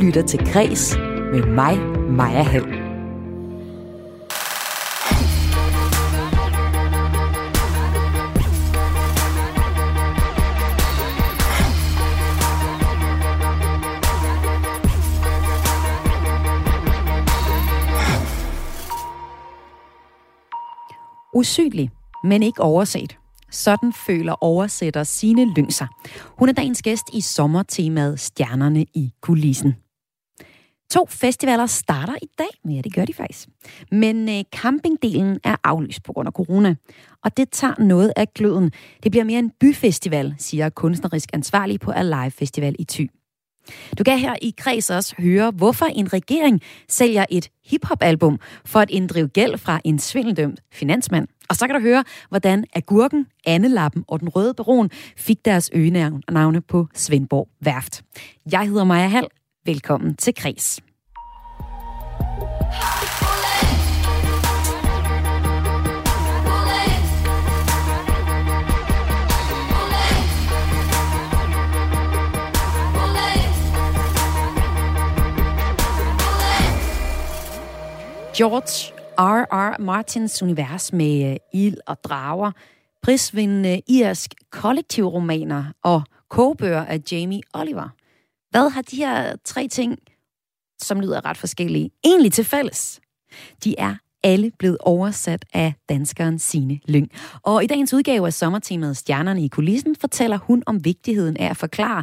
lytter til Græs med mig, Maja Hall. Usynlig, men ikke overset. Sådan føler oversætter sine Lyngser. Hun er dagens gæst i sommertemaet Stjernerne i kulissen. To festivaler starter i dag. Ja, det gør de faktisk. Men øh, campingdelen er aflyst på grund af corona. Og det tager noget af gløden. Det bliver mere en byfestival, siger kunstnerisk ansvarlig på Alive Festival i Thy. Du kan her i Kreds også høre, hvorfor en regering sælger et hiphop-album for at inddrive gæld fra en svindeldømt finansmand. Og så kan du høre, hvordan Agurken, Annelappen og Den Røde Baron fik deres øgenavne på Svendborg Værft. Jeg hedder Maja Hall. Velkommen til Kris. George R.R. Martins univers med øh, ild og drager, prisvindende irsk kollektivromaner og kogebøger af Jamie Oliver. Hvad har de her tre ting, som lyder ret forskellige, egentlig til fælles? De er alle blevet oversat af danskeren Sine Lyng. Og i dagens udgave af sommertemaet Stjernerne i kulissen fortæller hun om vigtigheden af at forklare,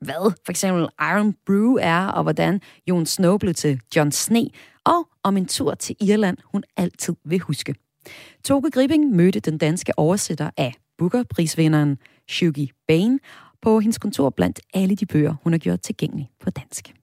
hvad for eksempel Iron Brew er, og hvordan Jon Snow blev til John Sne, og om en tur til Irland, hun altid vil huske. Toge Gripping mødte den danske oversætter af Booker-prisvinderen Shugi Bain på hendes kontor blandt alle de bøger, hun har gjort tilgængelige på dansk.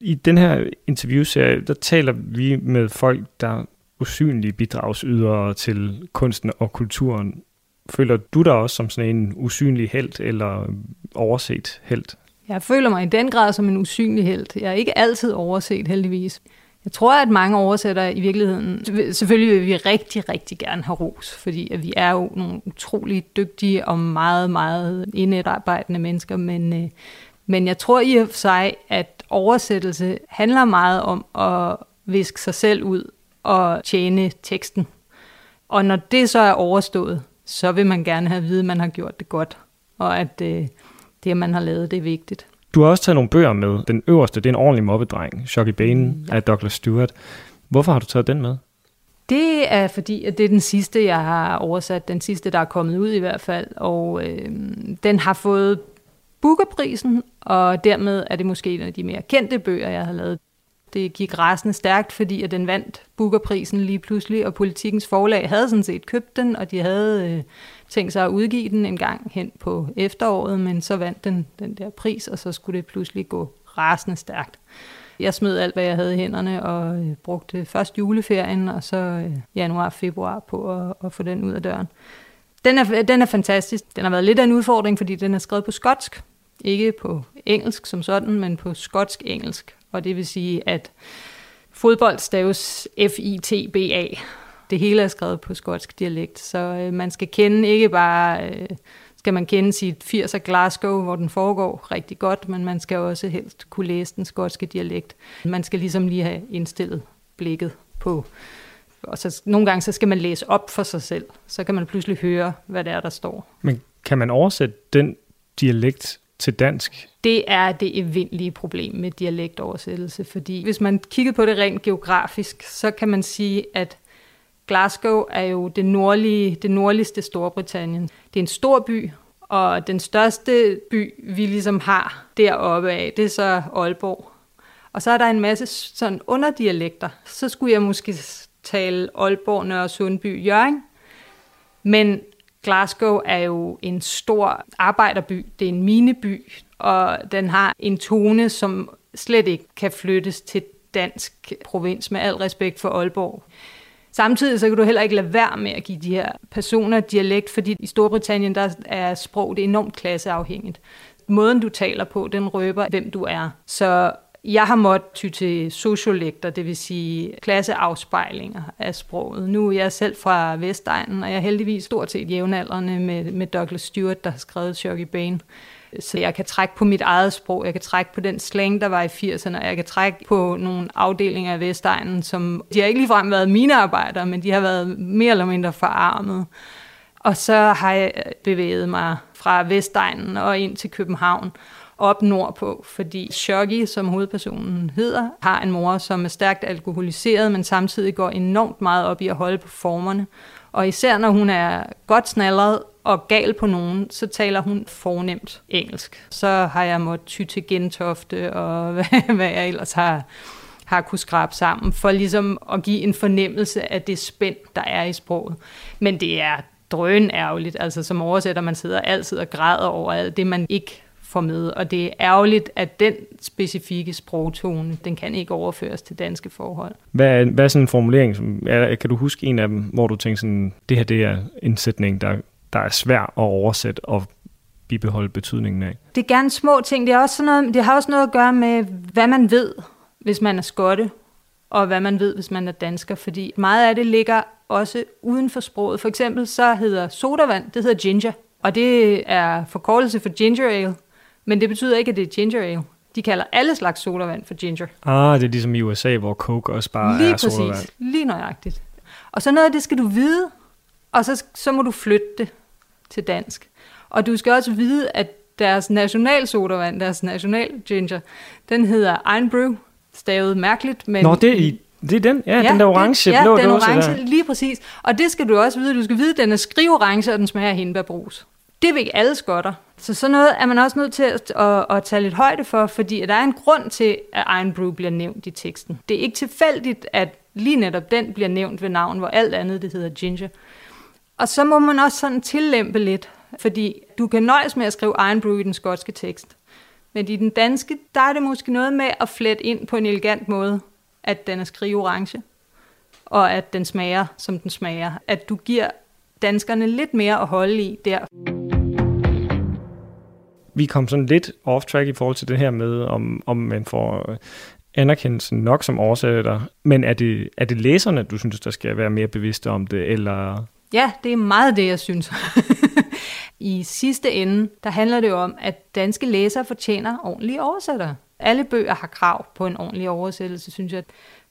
I den her interviewserie, der taler vi med folk, der usynlige bidragsydere til kunsten og kulturen. Føler du dig også som sådan en usynlig held eller overset held? Jeg føler mig i den grad som en usynlig held. Jeg er ikke altid overset, heldigvis. Jeg tror, at mange oversættere i virkeligheden, selvfølgelig vil vi rigtig, rigtig gerne have ros, fordi at vi er jo nogle utrolig dygtige og meget, meget indetarbejdende mennesker, men, øh, men jeg tror i og for sig, at oversættelse handler meget om at viske sig selv ud og tjene teksten. Og når det så er overstået, så vil man gerne have at vide, at man har gjort det godt, og at øh, det, man har lavet, det er vigtigt. Du har også taget nogle bøger med. Den øverste, det er en ordentlig mobbedreng, Shocky Bane ja. af Douglas Stewart. Hvorfor har du taget den med? Det er fordi, at det er den sidste, jeg har oversat. Den sidste, der er kommet ud i hvert fald. Og øh, den har fået Bookerprisen, og dermed er det måske en af de mere kendte bøger, jeg har lavet. Det gik rasende stærkt, fordi at den vandt Bookerprisen lige pludselig, og politikens forlag havde sådan set købt den, og de havde øh, tænkt sig at udgive den en gang hen på efteråret, men så vandt den den der pris, og så skulle det pludselig gå rasende stærkt. Jeg smed alt, hvad jeg havde i hænderne, og øh, brugte først juleferien, og så øh, januar og februar på at, at få den ud af døren. Den er, den er fantastisk. Den har været lidt af en udfordring, fordi den er skrevet på skotsk. Ikke på engelsk som sådan, men på skotsk-engelsk. Og det vil sige, at fodbold staves F-I-T-B-A. Det hele er skrevet på skotsk dialekt, så øh, man skal kende ikke bare... Øh, skal man kende sit 80'er Glasgow, hvor den foregår rigtig godt, men man skal også helst kunne læse den skotske dialekt. Man skal ligesom lige have indstillet blikket på. Og så nogle gange så skal man læse op for sig selv, så kan man pludselig høre, hvad det er, der står. Men kan man oversætte den dialekt til dansk? Det er det evindelige problem med dialektoversættelse, fordi hvis man kigger på det rent geografisk, så kan man sige, at Glasgow er jo det, nordlige, det nordligste Storbritannien. Det er en stor by, og den største by, vi ligesom har deroppe af, det er så Aalborg. Og så er der en masse sådan underdialekter. Så skulle jeg måske tale Aalborg, Nørre Sundby, Jørgen. Men Glasgow er jo en stor arbejderby. Det er en mineby, og den har en tone, som slet ikke kan flyttes til dansk provins, med al respekt for Aalborg. Samtidig så kan du heller ikke lade være med at give de her personer dialekt, fordi i Storbritannien der er sprog det enormt klasseafhængigt. Måden du taler på, den røber, hvem du er. Så jeg har måttet ty til sociolekter, det vil sige klasseafspejlinger af sproget. Nu er jeg selv fra Vestegnen, og jeg er heldigvis stort set jævnaldrende med, med Douglas Stewart, der har skrevet Shoggy Bane. Så jeg kan trække på mit eget sprog, jeg kan trække på den slang, der var i 80'erne, og jeg kan trække på nogle afdelinger af Vestegnen, som de har ikke ligefrem været mine arbejdere, men de har været mere eller mindre forarmet. Og så har jeg bevæget mig fra Vestegnen og ind til København op nordpå, fordi Shoggy, som hovedpersonen hedder, har en mor, som er stærkt alkoholiseret, men samtidig går enormt meget op i at holde på formerne. Og især når hun er godt snallet og gal på nogen, så taler hun fornemt engelsk. Så har jeg måttet ty til gentofte og hvad, hvad jeg ellers har, har kunne skrabe sammen, for ligesom at give en fornemmelse af det spænd, der er i sproget. Men det er drøn ærgerligt, altså som oversætter, man sidder altid og græder over alt det, man ikke får med, og det er ærgerligt, at den specifikke sprogtone, den kan ikke overføres til danske forhold. Hvad er, hvad er sådan en formulering, som, er, kan du huske en af dem, hvor du tænker sådan, det her det er en sætning, der, der er svær at oversætte og bibeholde betydningen af? Det er gerne små ting. Det, er også sådan noget, det har også noget at gøre med, hvad man ved, hvis man er skotte, og hvad man ved, hvis man er dansker, fordi meget af det ligger også uden for sproget. For eksempel så hedder sodavand, det hedder ginger, og det er forkortelse for ginger ale, men det betyder ikke, at det er ginger ale. De kalder alle slags sodavand for ginger. Ah, det er ligesom i USA, hvor Coke også bare Lige er præcis. sodavand. Lige nøjagtigt. Og så noget af det skal du vide, og så, så må du flytte det til dansk. Og du skal også vide, at deres national sodavand, deres national ginger, den hedder Ein Brew, stavet mærkeligt, men... Nå, det er, i, det er den, ja, ja den der orange, det, ja, blå den dåse orange, der. lige præcis. Og det skal du også vide. Du skal vide, at den er skriveorange, og den smager af hindbærbrus. Det ved alle skotter. Så sådan noget er man også nødt til at, at, at tage lidt højde for, fordi der er en grund til, at Iron Brew bliver nævnt i teksten. Det er ikke tilfældigt, at lige netop den bliver nævnt ved navn, hvor alt andet det hedder Ginger. Og så må man også sådan tillempe lidt, fordi du kan nøjes med at skrive Iron Brew i den skotske tekst. Men i den danske, der er det måske noget med at flette ind på en elegant måde, at den er skrive orange, og at den smager, som den smager. At du giver danskerne lidt mere at holde i der. Vi kom sådan lidt off-track i forhold til det her med, om, om man får øh, anerkendelsen nok som oversætter. Men er det, er det læserne, du synes, der skal være mere bevidste om det, eller... Ja, det er meget det, jeg synes. I sidste ende, der handler det jo om, at danske læsere fortjener ordentlige oversættere. Alle bøger har krav på en ordentlig oversættelse, synes jeg.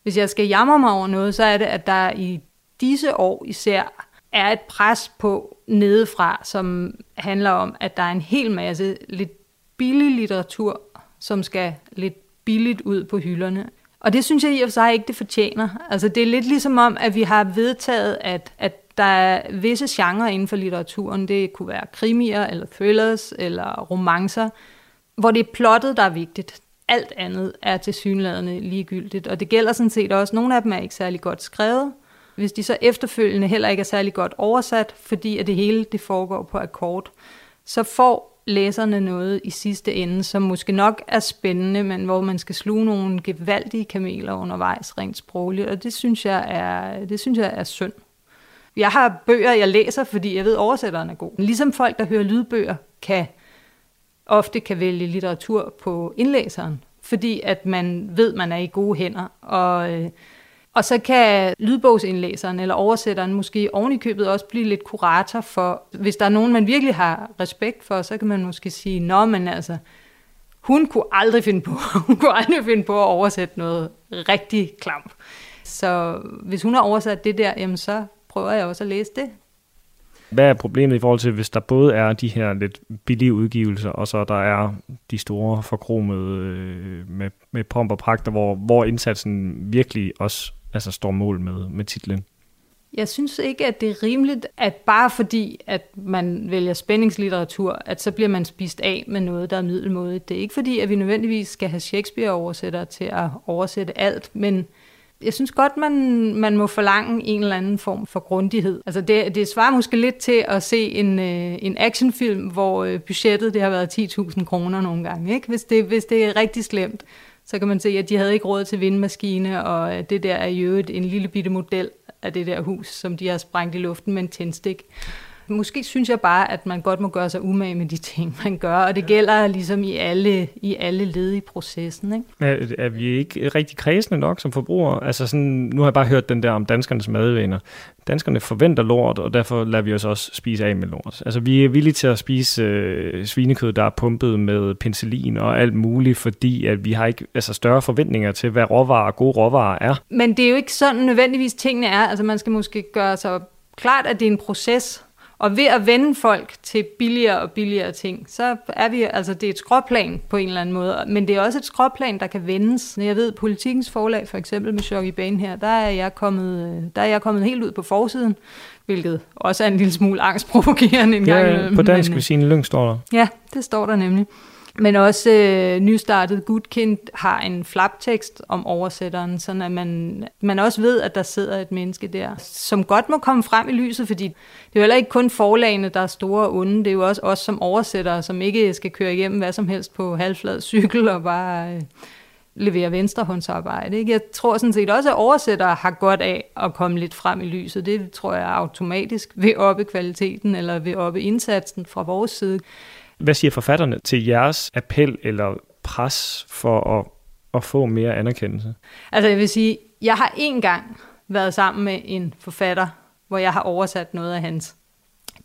Hvis jeg skal jamre mig over noget, så er det, at der i disse år især er et pres på nedefra, som handler om, at der er en hel masse lidt billig litteratur, som skal lidt billigt ud på hylderne. Og det synes jeg i og for sig ikke, det fortjener. Altså det er lidt ligesom om, at vi har vedtaget, at, at der er visse genrer inden for litteraturen. Det kunne være krimier, eller thrillers, eller romancer, hvor det er plottet, der er vigtigt. Alt andet er til synlædende ligegyldigt. Og det gælder sådan set også, nogle af dem er ikke særlig godt skrevet, hvis de så efterfølgende heller ikke er særlig godt oversat, fordi at det hele det foregår på akkord, så får læserne noget i sidste ende, som måske nok er spændende, men hvor man skal sluge nogle gevaldige kameler undervejs rent sprogligt, og det synes jeg er, det synes jeg er synd. Jeg har bøger, jeg læser, fordi jeg ved, at oversætteren er god. Ligesom folk, der hører lydbøger, kan ofte kan vælge litteratur på indlæseren, fordi at man ved, at man er i gode hænder, og øh, og så kan lydbogsindlæseren eller oversætteren måske oven i købet også blive lidt kurator for, hvis der er nogen, man virkelig har respekt for, så kan man måske sige, nå, men altså, hun kunne aldrig finde på, hun kunne aldrig finde på at oversætte noget rigtig klamt. Så hvis hun har oversat det der, jamen så prøver jeg også at læse det. Hvad er problemet i forhold til, hvis der både er de her lidt billige udgivelser, og så der er de store forkromede øh, med, med pomp og pragter, hvor, hvor indsatsen virkelig også altså står mål med, med titlen? Jeg synes ikke, at det er rimeligt, at bare fordi, at man vælger spændingslitteratur, at så bliver man spist af med noget, der er middelmådigt. Det er ikke fordi, at vi nødvendigvis skal have Shakespeare-oversættere til at oversætte alt, men jeg synes godt, man, man må forlange en eller anden form for grundighed. Altså det, det svarer måske lidt til at se en, øh, en actionfilm, hvor øh, budgettet det har været 10.000 kroner nogle gange. Ikke? Hvis, det, hvis det er rigtig slemt, så kan man se, at de havde ikke råd til vindmaskine, og øh, det der er jo en lille bitte model af det der hus, som de har sprængt i luften med en tændstik måske synes jeg bare, at man godt må gøre sig umage med de ting, man gør, og det gælder ligesom i alle, i alle led i processen. Ikke? Er, er vi ikke rigtig kredsende nok som forbrugere? Altså sådan, nu har jeg bare hørt den der om danskernes madvaner. Danskerne forventer lort, og derfor lader vi os også spise af med lort. Altså vi er villige til at spise øh, svinekød, der er pumpet med penicillin og alt muligt, fordi at vi har ikke altså, større forventninger til, hvad råvarer gode råvarer er. Men det er jo ikke sådan nødvendigvis tingene er. Altså man skal måske gøre sig klart, at det er en proces, og ved at vende folk til billigere og billigere ting, så er vi, altså det er et skråplan på en eller anden måde, men det er også et skråplan, der kan vendes. Jeg ved, politikens forlag, for eksempel med Shocky Bane her, der er, jeg kommet, der er jeg kommet helt ud på forsiden, hvilket også er en lille smule angstprovokerende en ja, gang på dansk ved sin lyng står der. Ja, det står der nemlig. Men også øh, nystartet Gudkind har en flaptekst om oversætteren, så at man, man også ved, at der sidder et menneske der, som godt må komme frem i lyset, fordi det er jo heller ikke kun forlagene, der er store og onde, det er jo også os som oversættere, som ikke skal køre igennem hvad som helst på halvflad cykel og bare øh, levere venstrehåndsarbejde. Ikke? Jeg tror sådan set også, at oversættere har godt af at komme lidt frem i lyset. Det tror jeg automatisk ved oppe kvaliteten eller ved oppe indsatsen fra vores side. Hvad siger forfatterne til jeres appel eller pres for at, at få mere anerkendelse? Altså jeg vil sige, jeg har en gang været sammen med en forfatter, hvor jeg har oversat noget af hans.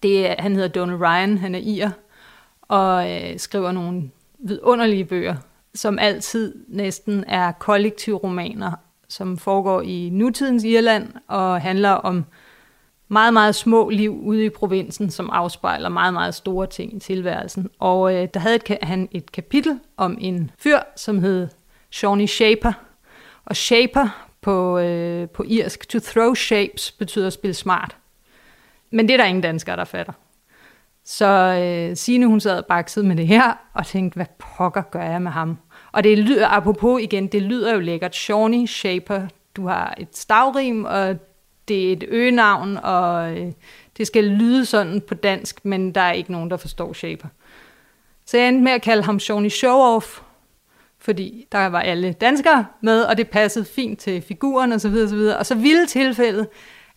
Det er, han hedder Donald Ryan, han er ir, og øh, skriver nogle vidunderlige bøger, som altid næsten er kollektivromaner, som foregår i nutidens Irland og handler om meget, meget små liv ude i provinsen, som afspejler meget, meget store ting i tilværelsen. Og øh, der havde et, han et kapitel om en fyr, som hed Shawnee Shaper. Og Shaper på, øh, på irsk, to throw shapes, betyder at spille smart. Men det er der ingen danskere, der fatter. Så øh, Signe, hun sad bakset med det her, og tænkte, hvad pokker gør jeg med ham? Og det lyder, apropos igen, det lyder jo lækkert. Shawnee Shaper, du har et stavrim, og det er et øgenavn, og øh, det skal lyde sådan på dansk, men der er ikke nogen, der forstår Shaper. Så jeg endte med at kalde ham Shoni Showoff, fordi der var alle danskere med, og det passede fint til figuren osv. Og, så videre, og, så videre. og så ville tilfældet,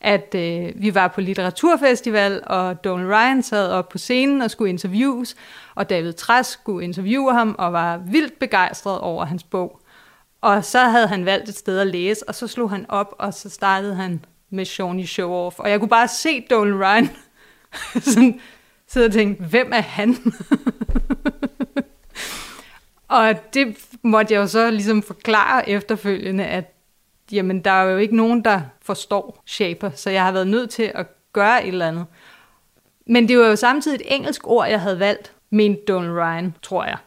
at øh, vi var på litteraturfestival, og Donald Ryan sad op på scenen og skulle interviews, og David Træs skulle interviewe ham, og var vildt begejstret over hans bog. Og så havde han valgt et sted at læse, og så slog han op, og så startede han med Shawnee Show Off. Og jeg kunne bare se Dolan Ryan sådan sidde og tænke, hvem er han? og det måtte jeg jo så ligesom forklare efterfølgende, at jamen, der er jo ikke nogen, der forstår Shaper, så jeg har været nødt til at gøre et eller andet. Men det var jo samtidig et engelsk ord, jeg havde valgt, mente Donald Ryan, tror jeg.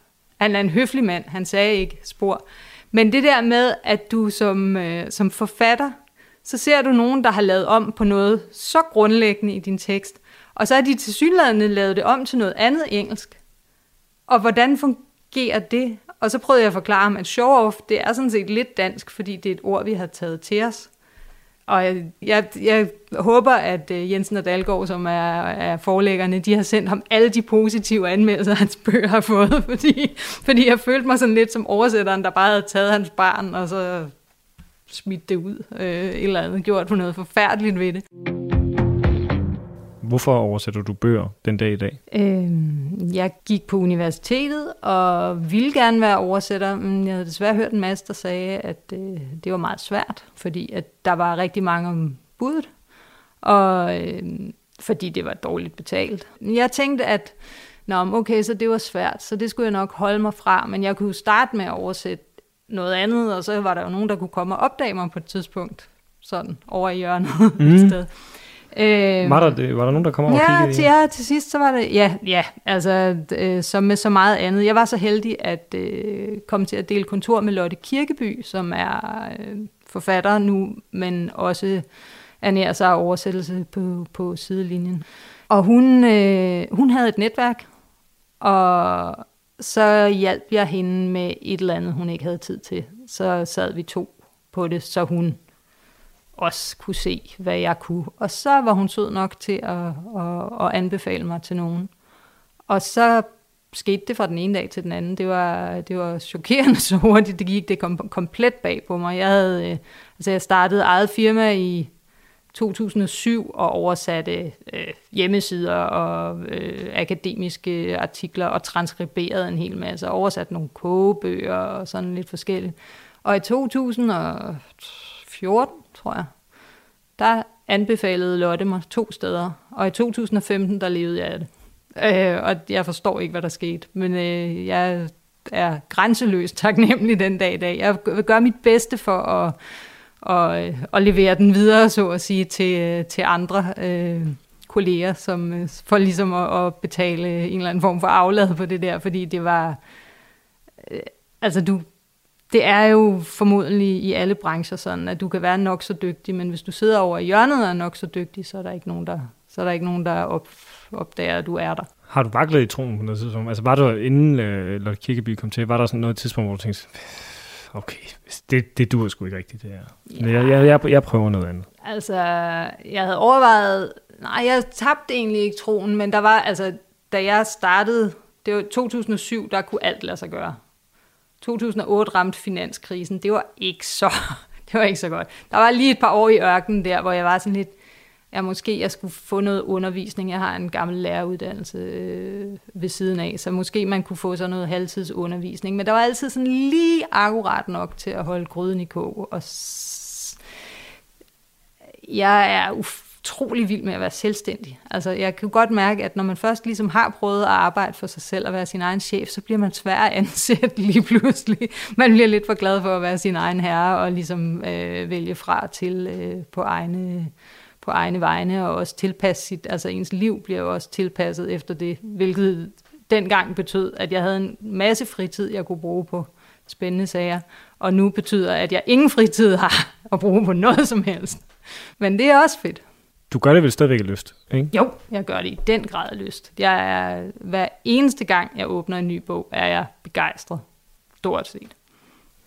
Han er en høflig mand, han sagde ikke spor. Men det der med, at du som, øh, som forfatter så ser du nogen, der har lavet om på noget så grundlæggende i din tekst, og så har de tilsyneladende lavet det om til noget andet engelsk. Og hvordan fungerer det? Og så prøvede jeg at forklare ham, at show-off, det er sådan set lidt dansk, fordi det er et ord, vi har taget til os. Og jeg, jeg, jeg håber, at øh, Jensen og Dalgaard, som er, er forlæggerne, de har sendt ham alle de positive anmeldelser, hans bøger har fået, fordi, fordi jeg følte mig sådan lidt som oversætteren, der bare havde taget hans barn, og så smidt det ud, øh, eller andet, gjort på noget forfærdeligt ved det. Hvorfor oversætter du bøger den dag i dag? Øh, jeg gik på universitetet og ville gerne være oversætter, men jeg havde desværre hørt en masse, der sagde, at øh, det var meget svært, fordi at der var rigtig mange om budet, og øh, fordi det var dårligt betalt. Jeg tænkte, at Nå, okay, så det var svært, så det skulle jeg nok holde mig fra, men jeg kunne starte med at oversætte noget andet, og så var der jo nogen, der kunne komme og opdage mig på et tidspunkt, sådan over i hjørnet mm. et sted. Øh, var, der det, var der nogen, der kom over ja, og kiggede? Til, ja, til sidst så var det, ja, ja altså øh, som med så meget andet. Jeg var så heldig at øh, komme til at dele kontor med Lotte Kirkeby, som er øh, forfatter nu, men også ernærer sig af oversættelse på, på sidelinjen. Og hun, øh, hun havde et netværk, og så hjalp jeg hende med et eller andet, hun ikke havde tid til. Så sad vi to på det, så hun også kunne se, hvad jeg kunne. Og så var hun sød nok til at, at, at anbefale mig til nogen. Og så skete det fra den ene dag til den anden. Det var, det var chokerende så hurtigt. Det gik det kom komplet bag på mig. Jeg, havde, øh, altså jeg startede eget firma i 2007 og oversatte øh, hjemmesider og øh, akademiske artikler og transkriberede en hel masse. Oversat nogle kogebøger og sådan lidt forskelligt. Og i 2014, tror jeg, der anbefalede Lotte mig to steder. Og i 2015, der levede jeg af det. Øh, og jeg forstår ikke, hvad der skete. Men øh, jeg er grænseløst taknemmelig den dag i dag. Jeg vil gøre mit bedste for at, og, og levere den videre, så at sige, til, til andre øh, kolleger, som, for ligesom at, at betale en eller anden form for aflad på det der, fordi det var... Øh, altså, du, det er jo formodentlig i alle brancher sådan, at du kan være nok så dygtig, men hvis du sidder over i hjørnet og er nok så dygtig, så er der ikke nogen, der, så er der ikke nogen, der op, opdager, at du er der. Har du vaklet i troen på noget tidspunkt? Altså var du inden øh, Lotte Kirkeby kom til, var der sådan noget tidspunkt, hvor du tænkte, okay, det, det duer sgu ikke rigtigt, det her. Ja. Jeg, jeg, jeg, jeg prøver noget andet. Altså, jeg havde overvejet, nej, jeg tabte egentlig ikke troen, men der var, altså, da jeg startede, det var 2007, der kunne alt lade sig gøre. 2008 ramte finanskrisen, det var ikke så, det var ikke så godt. Der var lige et par år i ørkenen der, hvor jeg var sådan lidt, ja, måske jeg skulle få noget undervisning. Jeg har en gammel læreruddannelse øh, ved siden af, så måske man kunne få sådan noget halvtidsundervisning. Men der var altid sådan lige akkurat nok til at holde gryden i kog. Og s- jeg er utrolig vild med at være selvstændig. Altså, jeg kan godt mærke, at når man først ligesom har prøvet at arbejde for sig selv og være sin egen chef, så bliver man svær at ansætte lige pludselig. Man bliver lidt for glad for at være sin egen herre og ligesom øh, vælge fra til øh, på egne på egne vegne, og også tilpasse sit, altså ens liv bliver jo også tilpasset efter det, hvilket dengang betød, at jeg havde en masse fritid, jeg kunne bruge på spændende sager, og nu betyder, at jeg ingen fritid har at bruge på noget som helst. Men det er også fedt. Du gør det vel stadigvæk i lyst, ikke? Jo, jeg gør det i den grad lyst. Jeg er, hver eneste gang, jeg åbner en ny bog, er jeg begejstret. Stort set.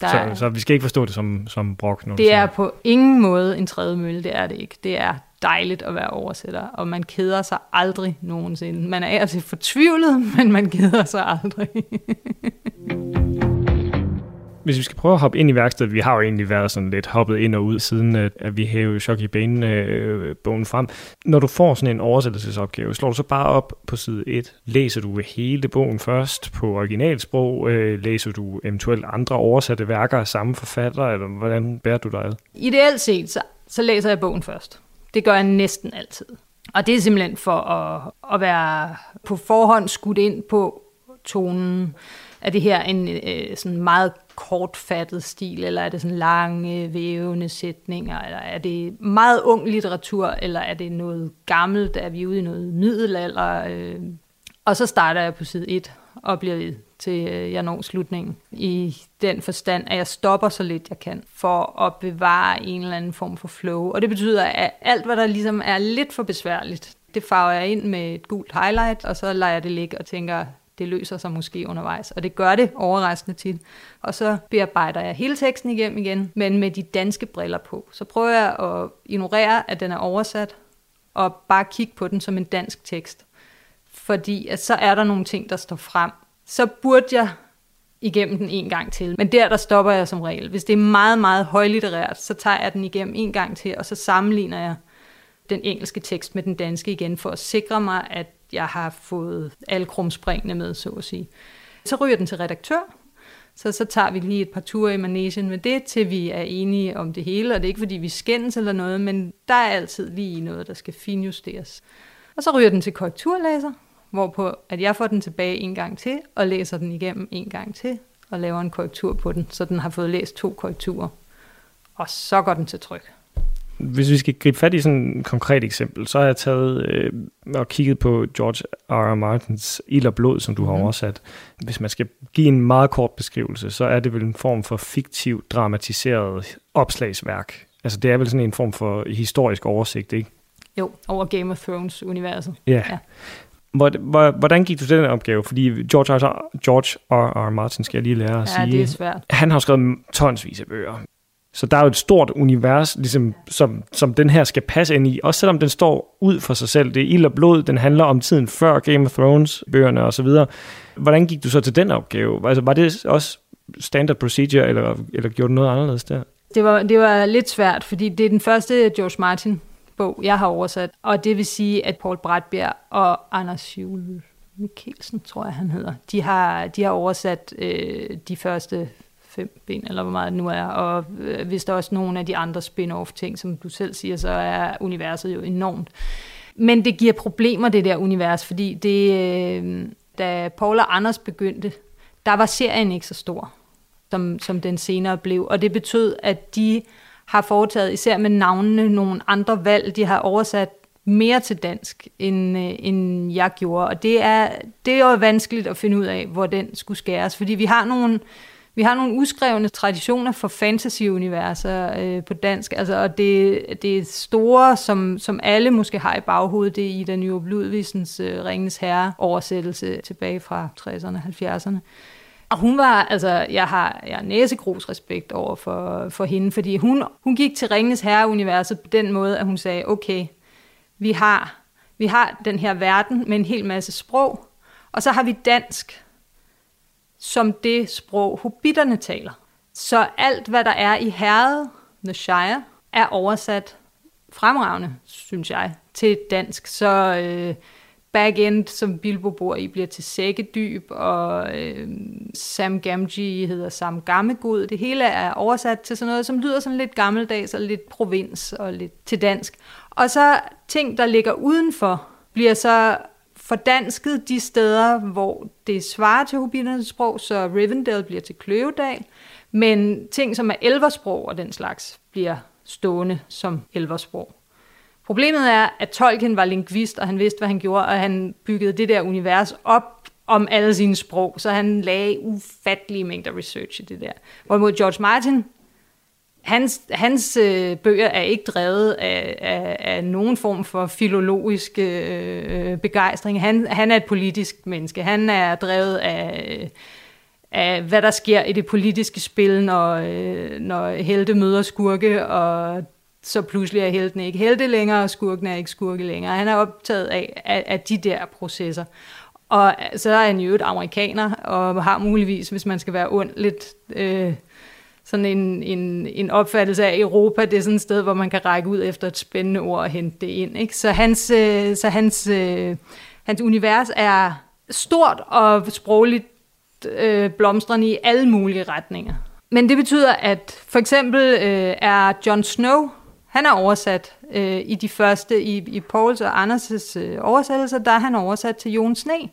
Der så, er, så vi skal ikke forstå det som, som brok? Nu, det er på ingen måde en tredje mølle, det er det ikke. Det er dejligt at være oversætter, og man keder sig aldrig nogensinde. Man er til fortvivlet, men man keder sig aldrig. Hvis vi skal prøve at hoppe ind i værkstedet, vi har jo egentlig været sådan lidt hoppet ind og ud, siden at vi hævde Chok i banen øh, bogen frem. Når du får sådan en oversættelsesopgave, slår du så bare op på side 1. Læser du hele bogen først på originalsprog? Øh, læser du eventuelt andre oversatte værker af samme forfatter, eller hvordan bærer du dig ad? Ideelt set, så, så læser jeg bogen først. Det gør jeg næsten altid. Og det er simpelthen for at, at være på forhånd skudt ind på tonen. Er det her en øh, sådan meget kortfattet stil, eller er det sådan lange, vævende sætninger, eller er det meget ung litteratur, eller er det noget gammelt, er vi ude i noget middelalder? Øh. Og så starter jeg på side 1 og bliver ved til øh, jeg når slutningen. I den forstand, at jeg stopper så lidt jeg kan, for at bevare en eller anden form for flow. Og det betyder, at alt, hvad der ligesom er lidt for besværligt, det farver jeg ind med et gult highlight, og så lader jeg det ligge og tænker, det løser sig måske undervejs. Og det gør det overraskende tit. Og så bearbejder jeg hele teksten igennem igen, men med de danske briller på. Så prøver jeg at ignorere, at den er oversat, og bare kigge på den som en dansk tekst. Fordi at så er der nogle ting, der står frem. Så burde jeg igennem den en gang til. Men der, der stopper jeg som regel. Hvis det er meget, meget højlitterært, så tager jeg den igennem en gang til, og så sammenligner jeg den engelske tekst med den danske igen, for at sikre mig, at jeg har fået alle krumspringene med, så at sige. Så ryger den til redaktør, så, så tager vi lige et par ture i managen med det, til vi er enige om det hele, og det er ikke fordi vi skændes eller noget, men der er altid lige noget, der skal finjusteres. Og så ryger den til korrekturlæser, hvorpå at jeg får den tilbage en gang til, og læser den igennem en gang til, og laver en korrektur på den, så den har fået læst to korrekturer. Og så går den til tryk. Hvis vi skal gribe fat i sådan et konkret eksempel, så har jeg taget øh, og kigget på George R. R. Martins Ild og Blod, som du har mhm. oversat. Hvis man skal give en meget kort beskrivelse, så er det vel en form for fiktiv, dramatiseret opslagsværk. Altså det er vel sådan en form for historisk oversigt, ikke? Jo, over Game of Thrones-universet. Ja. ja. Hvordan gik du den opgave? Fordi George R. George R. R. Martin skal jeg lige lære at ja, sige. det er svært. Han har skrevet tonsvis af bøger. Så der er jo et stort univers, ligesom, som, som den her skal passe ind i, også selvom den står ud for sig selv. Det er ild og blod, den handler om tiden før Game of Thrones, bøgerne osv. Hvordan gik du så til den opgave? Altså, var det også standard procedure, eller, eller gjorde du noget anderledes der? Det var, det var lidt svært, fordi det er den første George Martin bog, jeg har oversat. Og det vil sige, at Paul Bratbjerg og Anders Juhl Mikkelsen, tror jeg han hedder, de har, de har oversat øh, de første fem ben, eller hvor meget det nu er. Og øh, hvis der er også nogle af de andre spin-off ting, som du selv siger, så er universet jo enormt. Men det giver problemer, det der univers, fordi det, øh, da Paul og Anders begyndte, der var serien ikke så stor, som, som den senere blev. Og det betød, at de har foretaget, især med navnene, nogle andre valg. De har oversat mere til dansk, end, øh, end jeg gjorde. Og det er, det er jo vanskeligt at finde ud af, hvor den skulle skæres. Fordi vi har nogle, vi har nogle uskrevne traditioner for fantasy-universer øh, på dansk. Altså, og det, det er store, som, som alle måske har i baghovedet, det er i den nye Ludvigsens øh, Ringens Herre-oversættelse tilbage fra 60'erne og 70'erne. Og hun var, altså, jeg har, jeg har næsegrus respekt over for, for hende, fordi hun, hun gik til Ringens Herre-universet på den måde, at hun sagde, okay, vi har, vi har den her verden med en hel masse sprog, og så har vi dansk som det sprog, hobitterne taler. Så alt, hvad der er i herret, The Shire, er oversat fremragende, synes jeg, til dansk. Så øh, backend, som Bilbo bor i, bliver til sækkedyb, og øh, Sam Gamgee hedder Sam Gammegod. Det hele er oversat til sådan noget, som lyder sådan lidt gammeldags og lidt provins og lidt til dansk. Og så ting, der ligger udenfor, bliver så fordansket de steder, hvor det svarer til hobitternes sprog, så Rivendell bliver til Kløvedal, men ting, som er elversprog og den slags, bliver stående som elversprog. Problemet er, at Tolkien var lingvist, og han vidste, hvad han gjorde, og han byggede det der univers op om alle sine sprog, så han lagde ufattelige mængder research i det der. Hvorimod George Martin, hans, hans øh, bøger er ikke drevet af, af, af nogen form for filologisk øh, øh begejstring. Han, han er et politisk menneske. Han er drevet af, af, hvad der sker i det politiske spil, når, øh, når helte møder skurke, og så pludselig er helten ikke helte længere, og skurken er ikke skurke længere. Han er optaget af, af, af de der processer. Og så er han jo et amerikaner, og har muligvis, hvis man skal være ond, lidt... Øh, sådan en, en, en opfattelse af Europa, det er sådan et sted, hvor man kan række ud efter et spændende ord og hente det ind. Ikke? Så hans, øh, så hans, øh, hans univers er stort og sprogligt øh, blomstrende i alle mulige retninger. Men det betyder, at for eksempel øh, er Jon Snow, han er oversat øh, i de første, i, i Pauls og Anders' øh, oversættelser, der er han oversat til Jon Sne.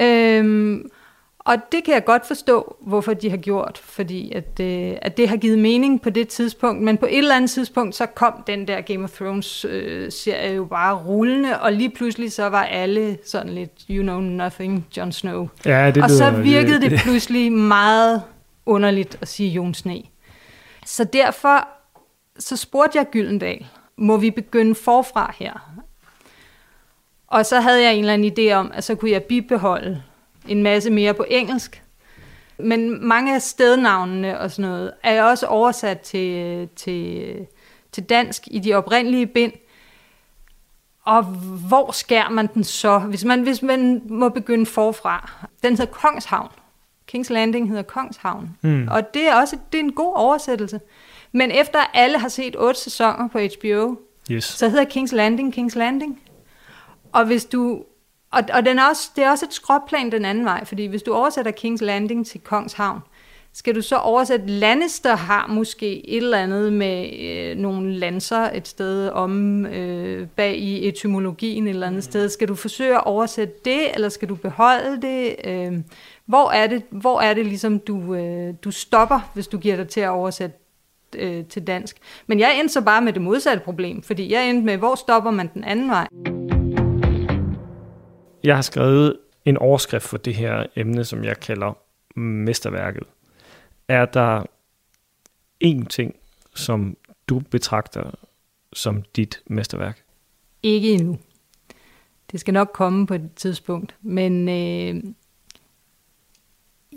Øh, og det kan jeg godt forstå, hvorfor de har gjort, fordi at, øh, at det har givet mening på det tidspunkt, men på et eller andet tidspunkt, så kom den der Game of Thrones-serie øh, jo bare rullende, og lige pludselig så var alle sådan lidt, you know nothing, Jon Snow. Ja, det og så virkede det, det pludselig meget underligt at sige Jon Sne. Så derfor så spurgte jeg Gyldendal, må vi begynde forfra her? Og så havde jeg en eller anden idé om, at så kunne jeg bibeholde en masse mere på engelsk. Men mange af stednavnene og sådan noget er også oversat til, til, til dansk i de oprindelige bind. Og hvor skærer man den så, hvis man, hvis man må begynde forfra? Den hedder Kongshavn. King's Landing hedder Kongshavn. Mm. Og det er også det er en god oversættelse. Men efter alle har set otte sæsoner på HBO, yes. så hedder King's Landing King's Landing. Og hvis du og, og den er også, det er også et skråplan den anden vej, fordi hvis du oversætter Kings Landing til Kongshavn, skal du så oversætte Lannister har måske et eller andet med øh, nogle lanser et sted om øh, bag i etymologien et eller andet mm. sted. Skal du forsøge at oversætte det, eller skal du beholde det? Øh, hvor, er det hvor er det ligesom, du, øh, du stopper, hvis du giver dig til at oversætte øh, til dansk? Men jeg endte så bare med det modsatte problem, fordi jeg endte med, hvor stopper man den anden vej? Jeg har skrevet en overskrift for det her emne, som jeg kalder mesterværket. Er der én ting, som du betragter som dit mesterværk? Ikke endnu. Det skal nok komme på et tidspunkt. Men øh,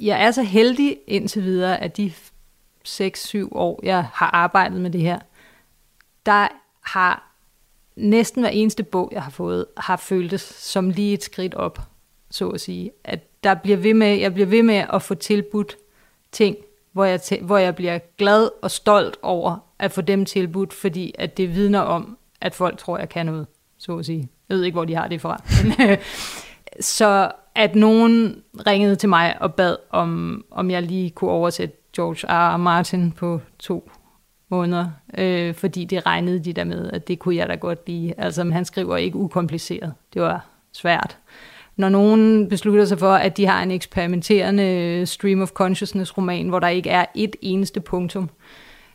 jeg er så heldig indtil videre, at de 6-7 år, jeg har arbejdet med det her, der har næsten hver eneste bog, jeg har fået, har føltes som lige et skridt op, så at sige. At der bliver ved med, jeg bliver ved med at få tilbudt ting, hvor jeg, hvor jeg bliver glad og stolt over at få dem tilbudt, fordi at det vidner om, at folk tror, jeg kan noget, så at sige. Jeg ved ikke, hvor de har det fra. Men, øh, så at nogen ringede til mig og bad, om, om jeg lige kunne oversætte George R. R. Martin på to måneder, øh, fordi det regnede de der med, at det kunne jeg da godt lide. Altså, han skriver ikke ukompliceret. Det var svært. Når nogen beslutter sig for, at de har en eksperimenterende øh, stream of consciousness roman, hvor der ikke er et eneste punktum,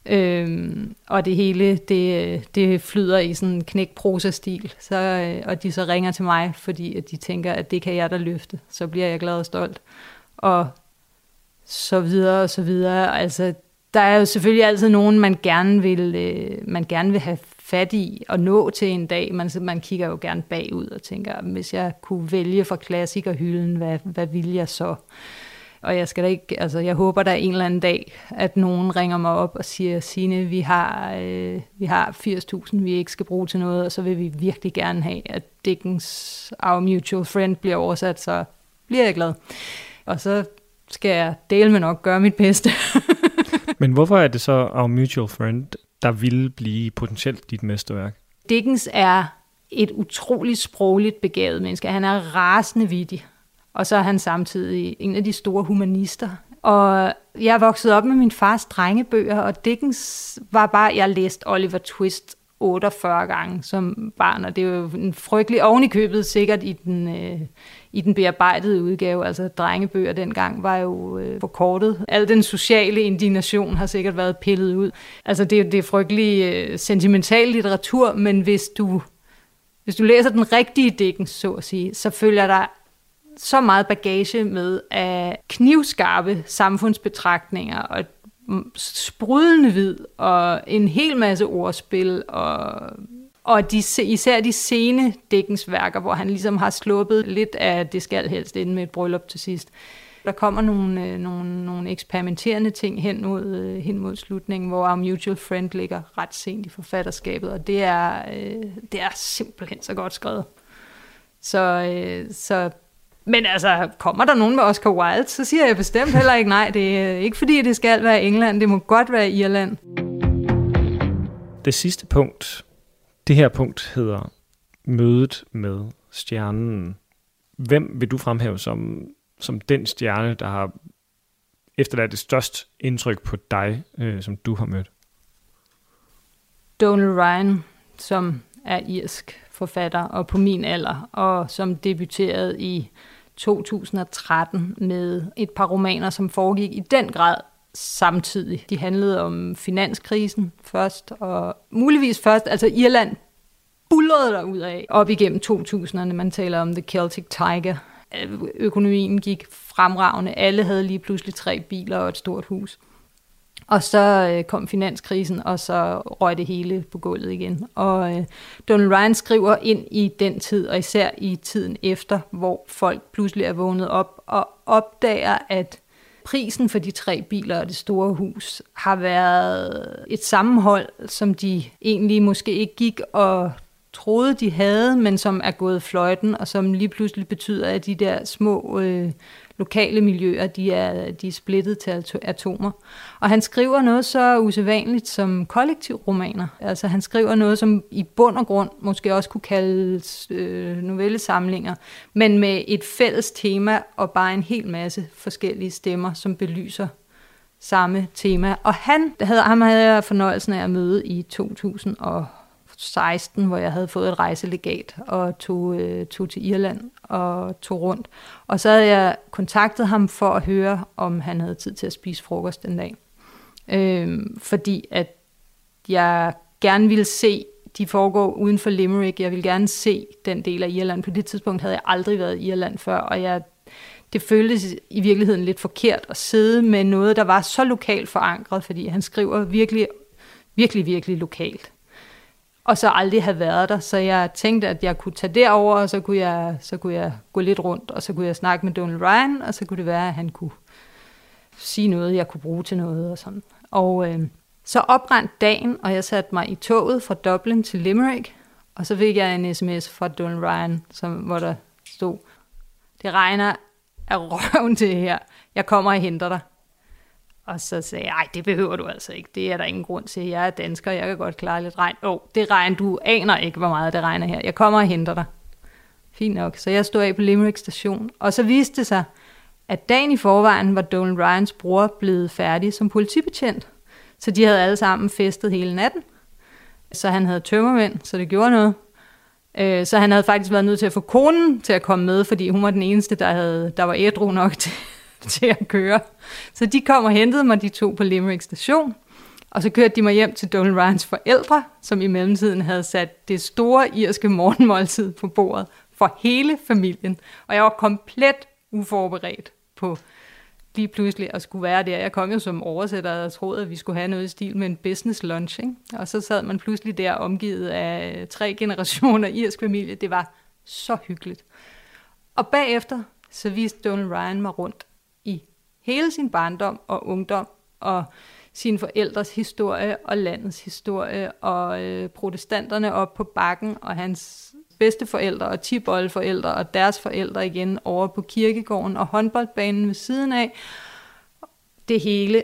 øh, og det hele, det, det flyder i sådan en knækprosa-stil. Så, øh, og de så ringer til mig, fordi at de tænker, at det kan jeg da løfte. Så bliver jeg glad og stolt. Og så videre og så videre. Altså, der er jo selvfølgelig altid nogen, man gerne vil, øh, man gerne vil have fat i og nå til en dag. Man, man kigger jo gerne bagud og tænker, hvis jeg kunne vælge fra klassikerhylden, hvad, hvad vil jeg så? Og jeg skal da ikke, altså jeg håber der en eller anden dag, at nogen ringer mig op og siger, Signe, vi har, øh, vi har 80.000, vi ikke skal bruge til noget, og så vil vi virkelig gerne have, at Dickens Our Mutual Friend bliver oversat, så bliver jeg glad. Og så skal jeg dele med nok gøre mit bedste. Men hvorfor er det så Our Mutual Friend, der vil blive potentielt dit mesterværk? Dickens er et utroligt sprogligt begavet menneske. Han er rasende vittig. Og så er han samtidig en af de store humanister. Og jeg vokset op med min fars drengebøger, og Dickens var bare, jeg læste Oliver Twist 48 gange som barn, og det er jo en frygtelig ovenikøbet sikkert i den, øh, i den bearbejdede udgave. Altså drengebøger dengang var jo øh, forkortet. Al den sociale indignation har sikkert været pillet ud. Altså det, det er frygtelig øh, sentimental litteratur, men hvis du, hvis du læser den rigtige Dickens, så at sige, så følger der så meget bagage med af knivskarpe samfundsbetragtninger og sprudende vid og en hel masse ordspil og og de, især de sene dækkensværker, hvor han ligesom har sluppet lidt af det skal helst ind med et bryllup til sidst. Der kommer nogle, øh, nogle, nogle eksperimenterende ting hen mod, øh, hen mod slutningen, hvor Our Mutual Friend ligger ret sent i forfatterskabet, og det er, øh, det er simpelthen så godt skrevet. Så, øh, så men altså, kommer der nogen med Oscar Wilde, så siger jeg bestemt heller ikke nej. Det er ikke fordi, det skal være England, det må godt være Irland. Det sidste punkt, det her punkt hedder mødet med stjernen. Hvem vil du fremhæve som, som den stjerne, der har efterladt det største indtryk på dig, øh, som du har mødt? Donald Ryan, som er irsk forfatter og på min alder, og som debuterede i 2013 med et par romaner, som foregik i den grad samtidig. De handlede om finanskrisen først, og muligvis først, altså Irland bullerede der ud af op igennem 2000'erne. Man taler om The Celtic Tiger. Øh, økonomien gik fremragende. Alle havde lige pludselig tre biler og et stort hus. Og så øh, kom finanskrisen, og så røg det hele på gulvet igen. Og øh, Donald Ryan skriver ind i den tid, og især i tiden efter, hvor folk pludselig er vågnet op og opdager, at prisen for de tre biler og det store hus har været et sammenhold, som de egentlig måske ikke gik og troede, de havde, men som er gået fløjten, og som lige pludselig betyder, at de der små øh, lokale miljøer, de er, de er splittet til atomer. Og han skriver noget så usædvanligt som kollektivromaner. Altså han skriver noget, som i bund og grund måske også kunne kaldes øh, novellesamlinger, men med et fælles tema og bare en hel masse forskellige stemmer, som belyser samme tema. Og han, havde, ham havde jeg fornøjelsen af at møde i 2000 og 16, hvor jeg havde fået et rejselegat og tog, øh, tog til Irland og tog rundt. Og så havde jeg kontaktet ham for at høre, om han havde tid til at spise frokost den dag. Øh, fordi at jeg gerne ville se, de foregår uden for Limerick. Jeg ville gerne se den del af Irland. På det tidspunkt havde jeg aldrig været i Irland før, og jeg det føltes i virkeligheden lidt forkert at sidde med noget, der var så lokalt forankret, fordi han skriver virkelig, virkelig, virkelig lokalt og så aldrig have været der. Så jeg tænkte, at jeg kunne tage derover, og så kunne, jeg, så kunne jeg gå lidt rundt, og så kunne jeg snakke med Donald Ryan, og så kunne det være, at han kunne sige noget, jeg kunne bruge til noget og sådan. Og øh, så oprandt dagen, og jeg satte mig i toget fra Dublin til Limerick, og så fik jeg en sms fra Donald Ryan, som, hvor der stod, det regner af røven til her. Jeg kommer og henter dig. Og så sagde jeg, nej, det behøver du altså ikke. Det er der ingen grund til. Jeg er dansker, jeg kan godt klare lidt regn. Åh, oh, det regn, du aner ikke, hvor meget det regner her. Jeg kommer og henter dig. Fint nok. Så jeg stod af på Limerick station. Og så viste det sig, at dagen i forvejen var Donald Ryans bror blevet færdig som politibetjent. Så de havde alle sammen festet hele natten. Så han havde tømmermænd, så det gjorde noget. Øh, så han havde faktisk været nødt til at få konen til at komme med, fordi hun var den eneste, der, havde, der var ædru nok til, til at køre. Så de kom og hentede mig, de to på Limerick station. Og så kørte de mig hjem til Donald Ryans forældre, som i mellemtiden havde sat det store irske morgenmåltid på bordet for hele familien. Og jeg var komplet uforberedt på lige pludselig at skulle være der. Jeg kom jo som oversætter og troede, at vi skulle have noget i stil med en business lunch. Ikke? Og så sad man pludselig der omgivet af tre generationer irsk familie. Det var så hyggeligt. Og bagefter så viste Donald Ryan mig rundt hele sin barndom og ungdom og sine forældres historie og landets historie og øh, protestanterne op på bakken og hans bedsteforældre og tiboldeforældre og deres forældre igen over på kirkegården og håndboldbanen ved siden af. Det hele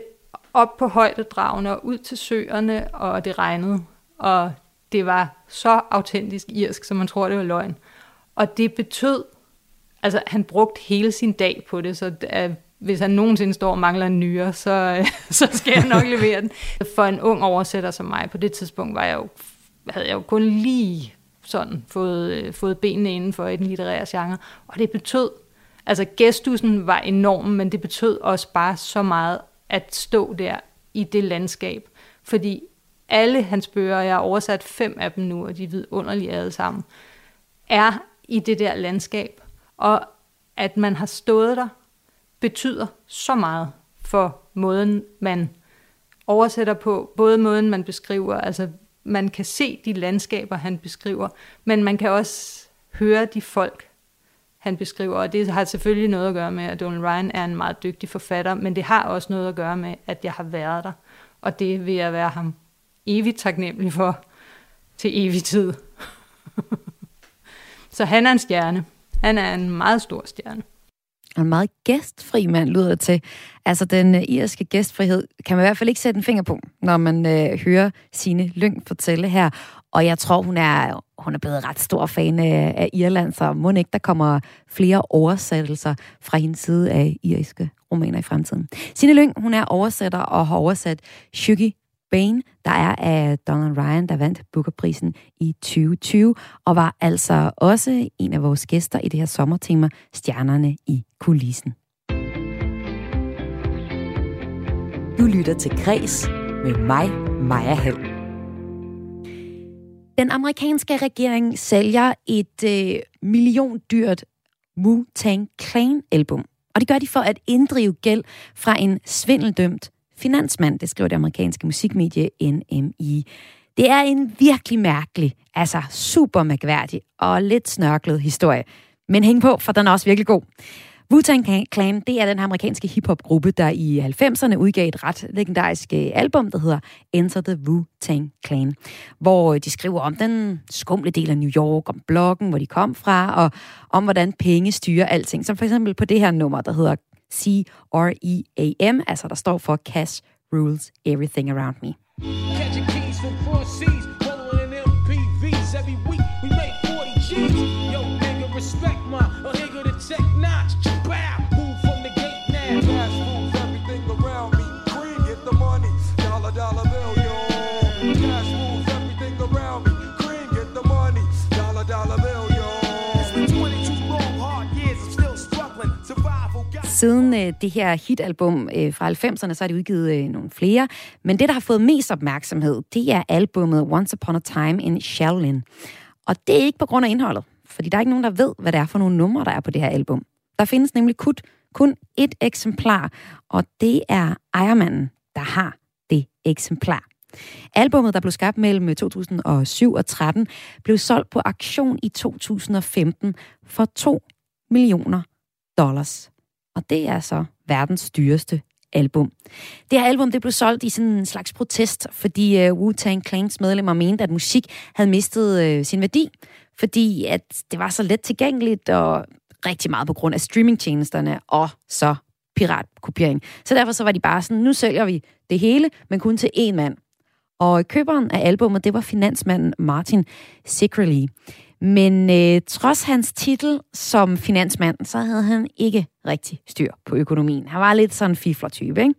op på højdedragene og ud til søerne, og det regnede. Og det var så autentisk irsk, som man tror, det var løgn. Og det betød, altså han brugte hele sin dag på det, så hvis han nogensinde står og mangler en nyere, så, øh, så skal jeg nok levere den. For en ung oversætter som mig, på det tidspunkt var jeg jo, havde jeg jo kun lige sådan fået, øh, fået benene inden for i den litterære genre. Og det betød, altså gestusen var enorm, men det betød også bare så meget at stå der i det landskab. Fordi alle hans bøger, jeg har oversat fem af dem nu, og de er vidunderlige alle sammen, er i det der landskab. Og at man har stået der, betyder så meget for måden, man oversætter på, både måden, man beskriver, altså man kan se de landskaber, han beskriver, men man kan også høre de folk, han beskriver. Og det har selvfølgelig noget at gøre med, at Donald Ryan er en meget dygtig forfatter, men det har også noget at gøre med, at jeg har været der. Og det vil jeg være ham evigt taknemmelig for til evig tid. Så han er en stjerne. Han er en meget stor stjerne en meget gæstfri mand, lyder det til. Altså, den øh, irske gæstfrihed kan man i hvert fald ikke sætte en finger på, når man øh, hører sine Lyng fortælle her. Og jeg tror, hun er, hun er blevet ret stor fan af, af Irland, så må ikke, der kommer flere oversættelser fra hendes side af irske romaner i fremtiden. Sine Lyng, hun er oversætter og har oversat Shuggy Bane, der er af Donald Ryan, der vandt Bookerprisen i 2020, og var altså også en af vores gæster i det her sommertema, Stjernerne i kulissen. Du lytter til Græs med mig, Maja Hall. Den amerikanske regering sælger et øh, milliondyrt Wu-Tang Clan-album. Og det gør de for at inddrive gæld fra en svindeldømt finansmand, det skriver det amerikanske musikmedie NMI. Det er en virkelig mærkelig, altså super mærkværdig og lidt snørklet historie. Men hæng på, for den er også virkelig god. Wu-Tang Clan, det er den amerikanske hiphop-gruppe, der i 90'erne udgav et ret legendarisk øh, album, der hedder Enter the Wu-Tang Clan, hvor øh, de skriver om den skumle del af New York, om bloggen, hvor de kom fra, og om hvordan penge styrer alting. Som for eksempel på det her nummer, der hedder C-R-E-A-M, altså der står for Cash Rules Everything Around Me. Siden øh, det her hitalbum øh, fra 90'erne, så har de udgivet øh, nogle flere. Men det, der har fået mest opmærksomhed, det er albummet Once Upon a Time in Shaolin. Og det er ikke på grund af indholdet, fordi der er ikke nogen, der ved, hvad det er for nogle numre, der er på det her album. Der findes nemlig kun, kun et eksemplar, og det er ejermanden, der har det eksemplar. Albummet, der blev skabt mellem øh, 2007 og 13, blev solgt på auktion i 2015 for 2 millioner dollars. Og det er så verdens dyreste album. Det her album det blev solgt i sådan en slags protest, fordi uh, Wu-Tang Clans medlemmer mente, at musik havde mistet uh, sin værdi, fordi at det var så let tilgængeligt og rigtig meget på grund af streamingtjenesterne og så piratkopiering. Så derfor så var de bare sådan, nu sælger vi det hele, men kun til én mand. Og køberen af albummet, det var finansmanden Martin Sickerly. Men øh, trods hans titel som finansmand, så havde han ikke rigtig styr på økonomien. Han var lidt sådan en fifler-type, ikke?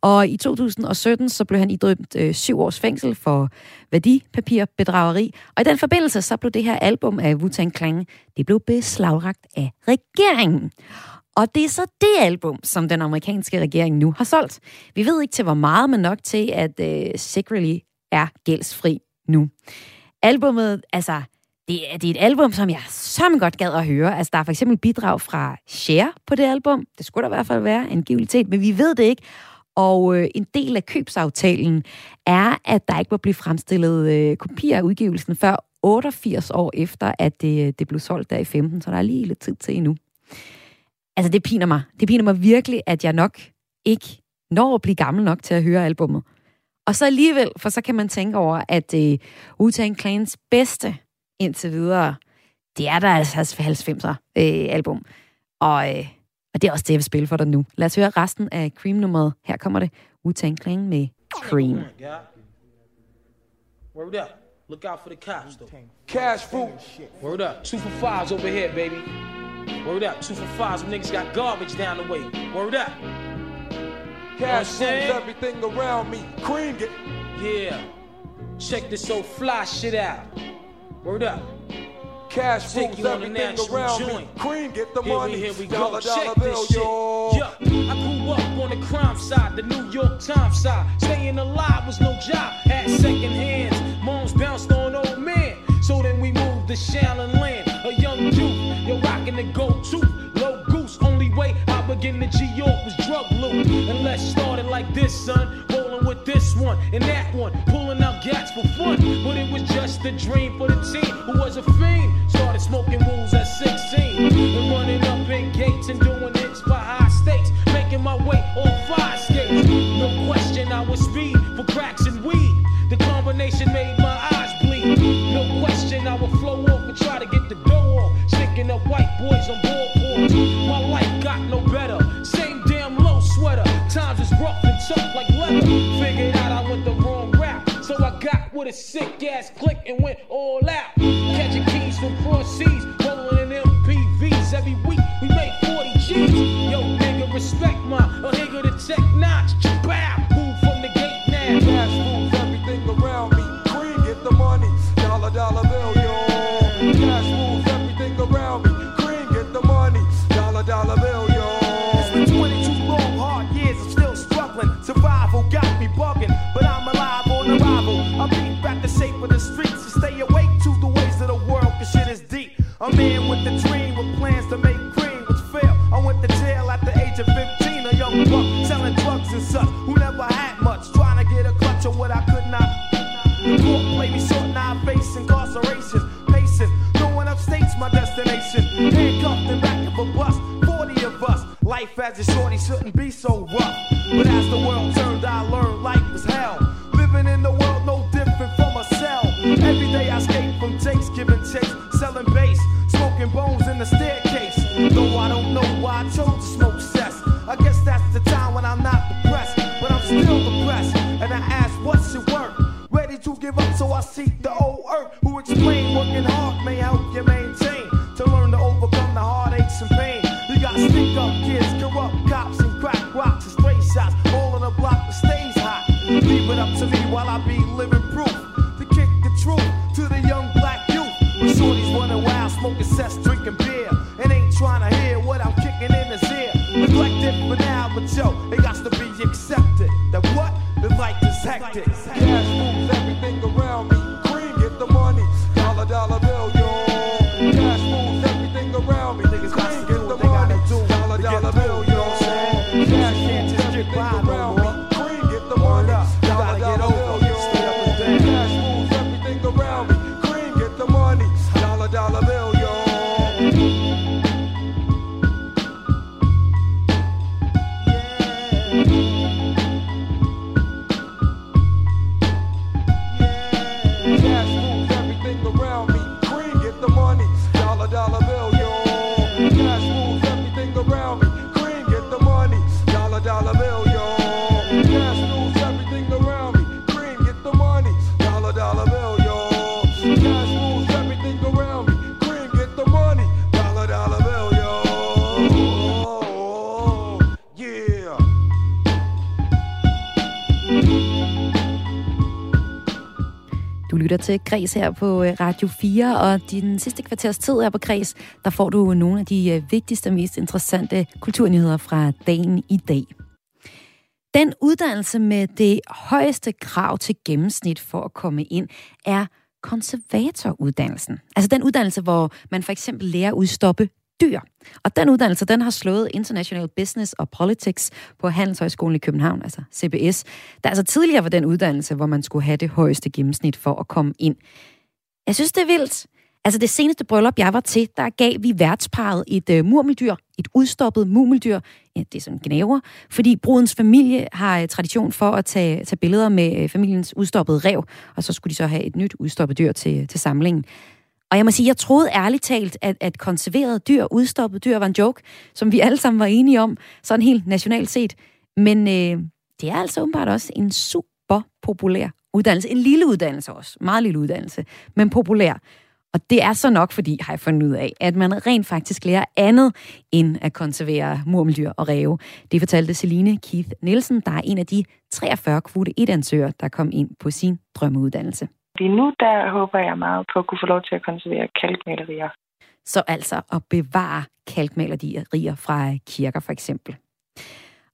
Og i 2017, så blev han idømt øh, syv års fængsel for værdipapirbedrageri. Og i den forbindelse, så blev det her album af Wu-Tang Clan, det blev beslagragt af regeringen. Og det er så det album, som den amerikanske regering nu har solgt. Vi ved ikke til hvor meget, men nok til, at øh, Secretly er gældsfri nu. Albummet, altså, det er, det er et album, som jeg så godt gad at høre. Altså, der er for eksempel bidrag fra Cher på det album. Det skulle der i hvert fald være, en men vi ved det ikke. Og øh, en del af købsaftalen er, at der ikke må blive fremstillet øh, kopier af udgivelsen før 88 år efter, at det, øh, det blev solgt der i 15, så der er lige lidt tid til endnu. Altså, det piner mig. Det piner mig virkelig, at jeg nok ikke når at blive gammel nok til at høre albummet. Og så alligevel, for så kan man tænke over, at øh, Wu-Tang Clans bedste indtil videre, det er der altså 90'er øh, album. Og, øh, og det er også det, jeg vil spille for dig nu. Lad os høre resten af Cream-nummeret. Her kommer det Wu-Tang Clan med Cream. Word up. Look out for the cops, though. Cash food. Word up. Two for fives over here, baby. Word up. Two for fives. Some niggas got garbage down the way. Word up. Cash moves everything around me. Cream it. Yeah. Check this old fly shit out. Word up. Cash Take rules everything around joint. me. Cream, get the here money. We, here we go. Dollar, Check dollar this bill, shit. Yeah, I grew up on the crime side, the New York Times side. Staying alive was no job. Had second hands. Moms bounced on old man. So then we moved to Shallon Land. A young youth, you're rocking the gold tooth. Low goose, only way I begin to G York was drug loot. And let's start it like this, son. With this one and that one. Pulling out gats for fun. But it was just a dream for the team who was a fiend. Started smoking rules at 16. And running up in gates and doing hits by high stakes. Making my way on five skates. No question I was speed for cracks and weed. The combination made my eyes bleed. No question I would flow off and try to get the dough off. Sticking up white boys on board Figured out I went the wrong route. So I got with a sick ass click and went all out. Catching keys from cross seas, rolling in MPVs every week. We made 40 G's. A man with a dream with plans to make cream, which failed. I went to jail at the age of 15, a young buck selling drugs and such, who never had much, trying to get a clutch on what I could not. The court played me short, now I face incarceration. Pacing, going upstate's my destination. Handcuffed the back of a bus, 40 of us. Life as a shorty shouldn't be so rough. But as the world turned, seek the old earth who explain working hard may help you maintain to learn to overcome the heartaches and pain. You got stick up kids, corrupt cops, and crack rocks and stray shots, all in a block that stays hot. Leave it up to me while I be living proof to kick the truth to the young black youth. When shorties running wild, smoking cess, drinking beer, and ain't trying to hear what I'm kicking in his ear. Neglected for now, but yo, it got to be accepted. That what? The life is hectic. Til Græs her på øh, Radio 4, og din sidste kvarters tid her på Græs, der får du nogle af de øh, vigtigste og mest interessante kulturnyheder fra dagen i dag. Den uddannelse med det højeste krav til gennemsnit for at komme ind er konservatoruddannelsen. Altså den uddannelse, hvor man for eksempel lærer at udstoppe dyr. Og den uddannelse, den har slået International Business og Politics på Handelshøjskolen i København, altså CBS. Der altså tidligere var den uddannelse, hvor man skulle have det højeste gennemsnit for at komme ind. Jeg synes, det er vildt. Altså det seneste bryllup, jeg var til, der gav vi værtsparet et uh, murmeldyr, et udstoppet murmeldyr. Ja, det er sådan gnaver, fordi brudens familie har uh, tradition for at tage, tage billeder med uh, familiens udstoppede rev, og så skulle de så have et nyt udstoppet dyr til, til samlingen. Og jeg må sige, jeg troede ærligt talt, at, at konserveret dyr, udstoppet dyr var en joke, som vi alle sammen var enige om, sådan helt nationalt set. Men øh, det er altså åbenbart også en super populær uddannelse. En lille uddannelse også. Meget lille uddannelse, men populær. Og det er så nok, fordi, har jeg fundet ud af, at man rent faktisk lærer andet end at konservere murmeldyr og ræve. Det fortalte Celine Keith Nielsen, der er en af de 43 kvote 1-ansøgere, der kom ind på sin drømmeuddannelse. Lige nu, der håber jeg meget på at kunne få lov til at konservere kalkmalerier. Så altså at bevare kalkmalerier fra kirker for eksempel.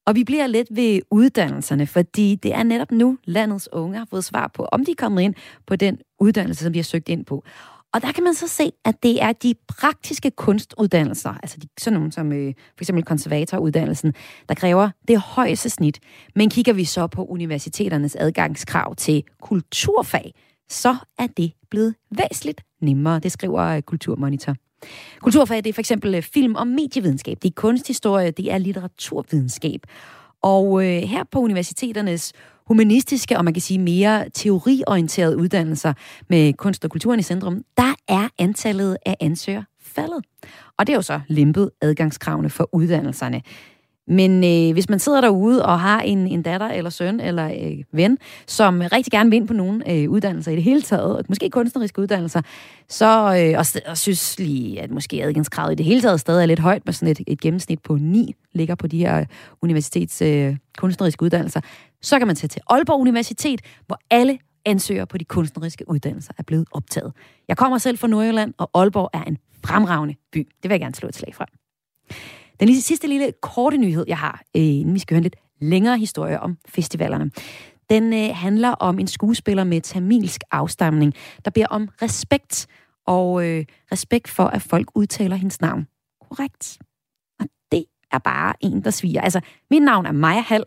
Og vi bliver lidt ved uddannelserne, fordi det er netop nu, landets unge har fået svar på, om de er kommet ind på den uddannelse, som de har søgt ind på. Og der kan man så se, at det er de praktiske kunstuddannelser, altså de, sådan nogle som øh, for eksempel konservatoruddannelsen, der kræver det højeste snit. Men kigger vi så på universiteternes adgangskrav til kulturfag, så er det blevet væsentligt nemmere, det skriver øh, Kulturmonitor. Kulturfag det er for eksempel øh, film- og medievidenskab, det er kunsthistorie, det er litteraturvidenskab. Og øh, her på universiteternes humanistiske og man kan sige mere teoriorienterede uddannelser med kunst og kulturen i centrum, der er antallet af ansøgere faldet. Og det er jo så lempet adgangskravene for uddannelserne. Men øh, hvis man sidder derude og har en, en datter eller søn eller øh, ven, som rigtig gerne vil ind på nogle øh, uddannelser i det hele taget, måske kunstneriske uddannelser, så øh, og, og synes lige, at måske adgangskravet i det hele taget stadig er lidt højt med sådan et, et gennemsnit på 9, ligger på de her øh, universitets øh, kunstneriske uddannelser, så kan man tage til Aalborg Universitet, hvor alle ansøgere på de kunstneriske uddannelser er blevet optaget. Jeg kommer selv fra Nordjylland, og Aalborg er en fremragende by. Det vil jeg gerne slå et slag fra. Den sidste lille korte nyhed, jeg har, øh, inden vi skal høre en lidt længere historie om festivalerne, den øh, handler om en skuespiller med tamilsk afstamning, der beder om respekt, og øh, respekt for, at folk udtaler hendes navn korrekt. Og det er bare en, der sviger. Altså, mit navn er Maja Hall,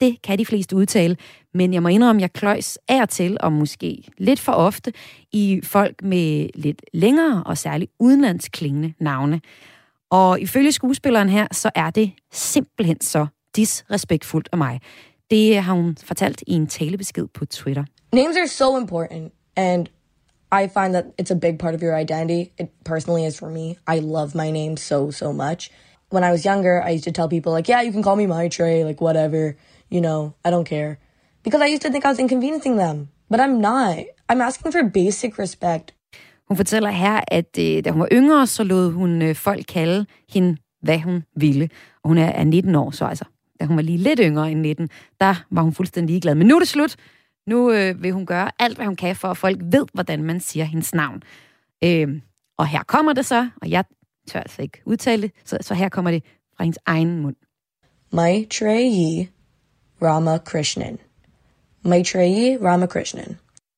det kan de fleste udtale, men jeg må indrømme, at jeg kløjs af til, og måske lidt for ofte, i folk med lidt længere og særligt udenlandsklingende navne. Og ifølge skuespilleren her, så er det simpelthen så disrespektfuldt af mig. Det har hun fortalt i en talebesked på Twitter. Names are so important, and I find that it's a big part of your identity. It personally is for me. I love my name so, so much. When I was younger, I used to tell people, like, yeah, you can call me my Trey, like, whatever, you know, I don't care. Because I used to think I was inconveniencing them, but I'm not. I'm asking for basic respect. Hun fortæller her, at øh, da hun var yngre, så lod hun øh, folk kalde hende, hvad hun ville. Og hun er, er 19 år, så altså, da hun var lige lidt yngre end 19, der var hun fuldstændig ligeglad. Men nu er det slut. Nu øh, vil hun gøre alt, hvad hun kan, for at folk ved, hvordan man siger hendes navn. Øh, og her kommer det så, og jeg tør altså ikke udtale det, så, så her kommer det fra hendes egen mund. Maitreyi Ramakrishnan. Maitreyi Ramakrishnan.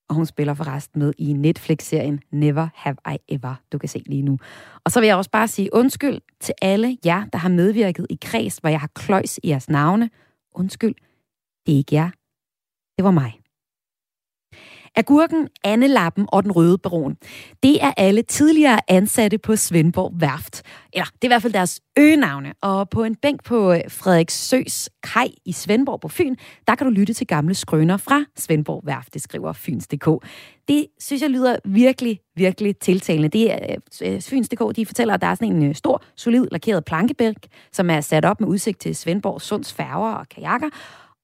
Og hun spiller forresten med i Netflix-serien Never Have I Ever, du kan se lige nu. Og så vil jeg også bare sige undskyld til alle jer, der har medvirket i kreds, hvor jeg har kløjs i jeres navne. Undskyld, det er ikke jer. Det var mig. Agurken, Annelappen og den røde baron. Det er alle tidligere ansatte på Svendborg Værft. Eller det er i hvert fald deres øgenavne. Og på en bænk på Frederiksøs Frederik Søs kaj i Svendborg på Fyn, der kan du lytte til gamle skrøner fra Svendborg Værft, det skriver Fyns.dk. Det synes jeg lyder virkelig, virkelig tiltalende. Det er øh, øh Fyns.dk, de fortæller, at der er sådan en øh, stor, solid, lakeret plankebænk, som er sat op med udsigt til Svendborg Sunds færger og kajakker.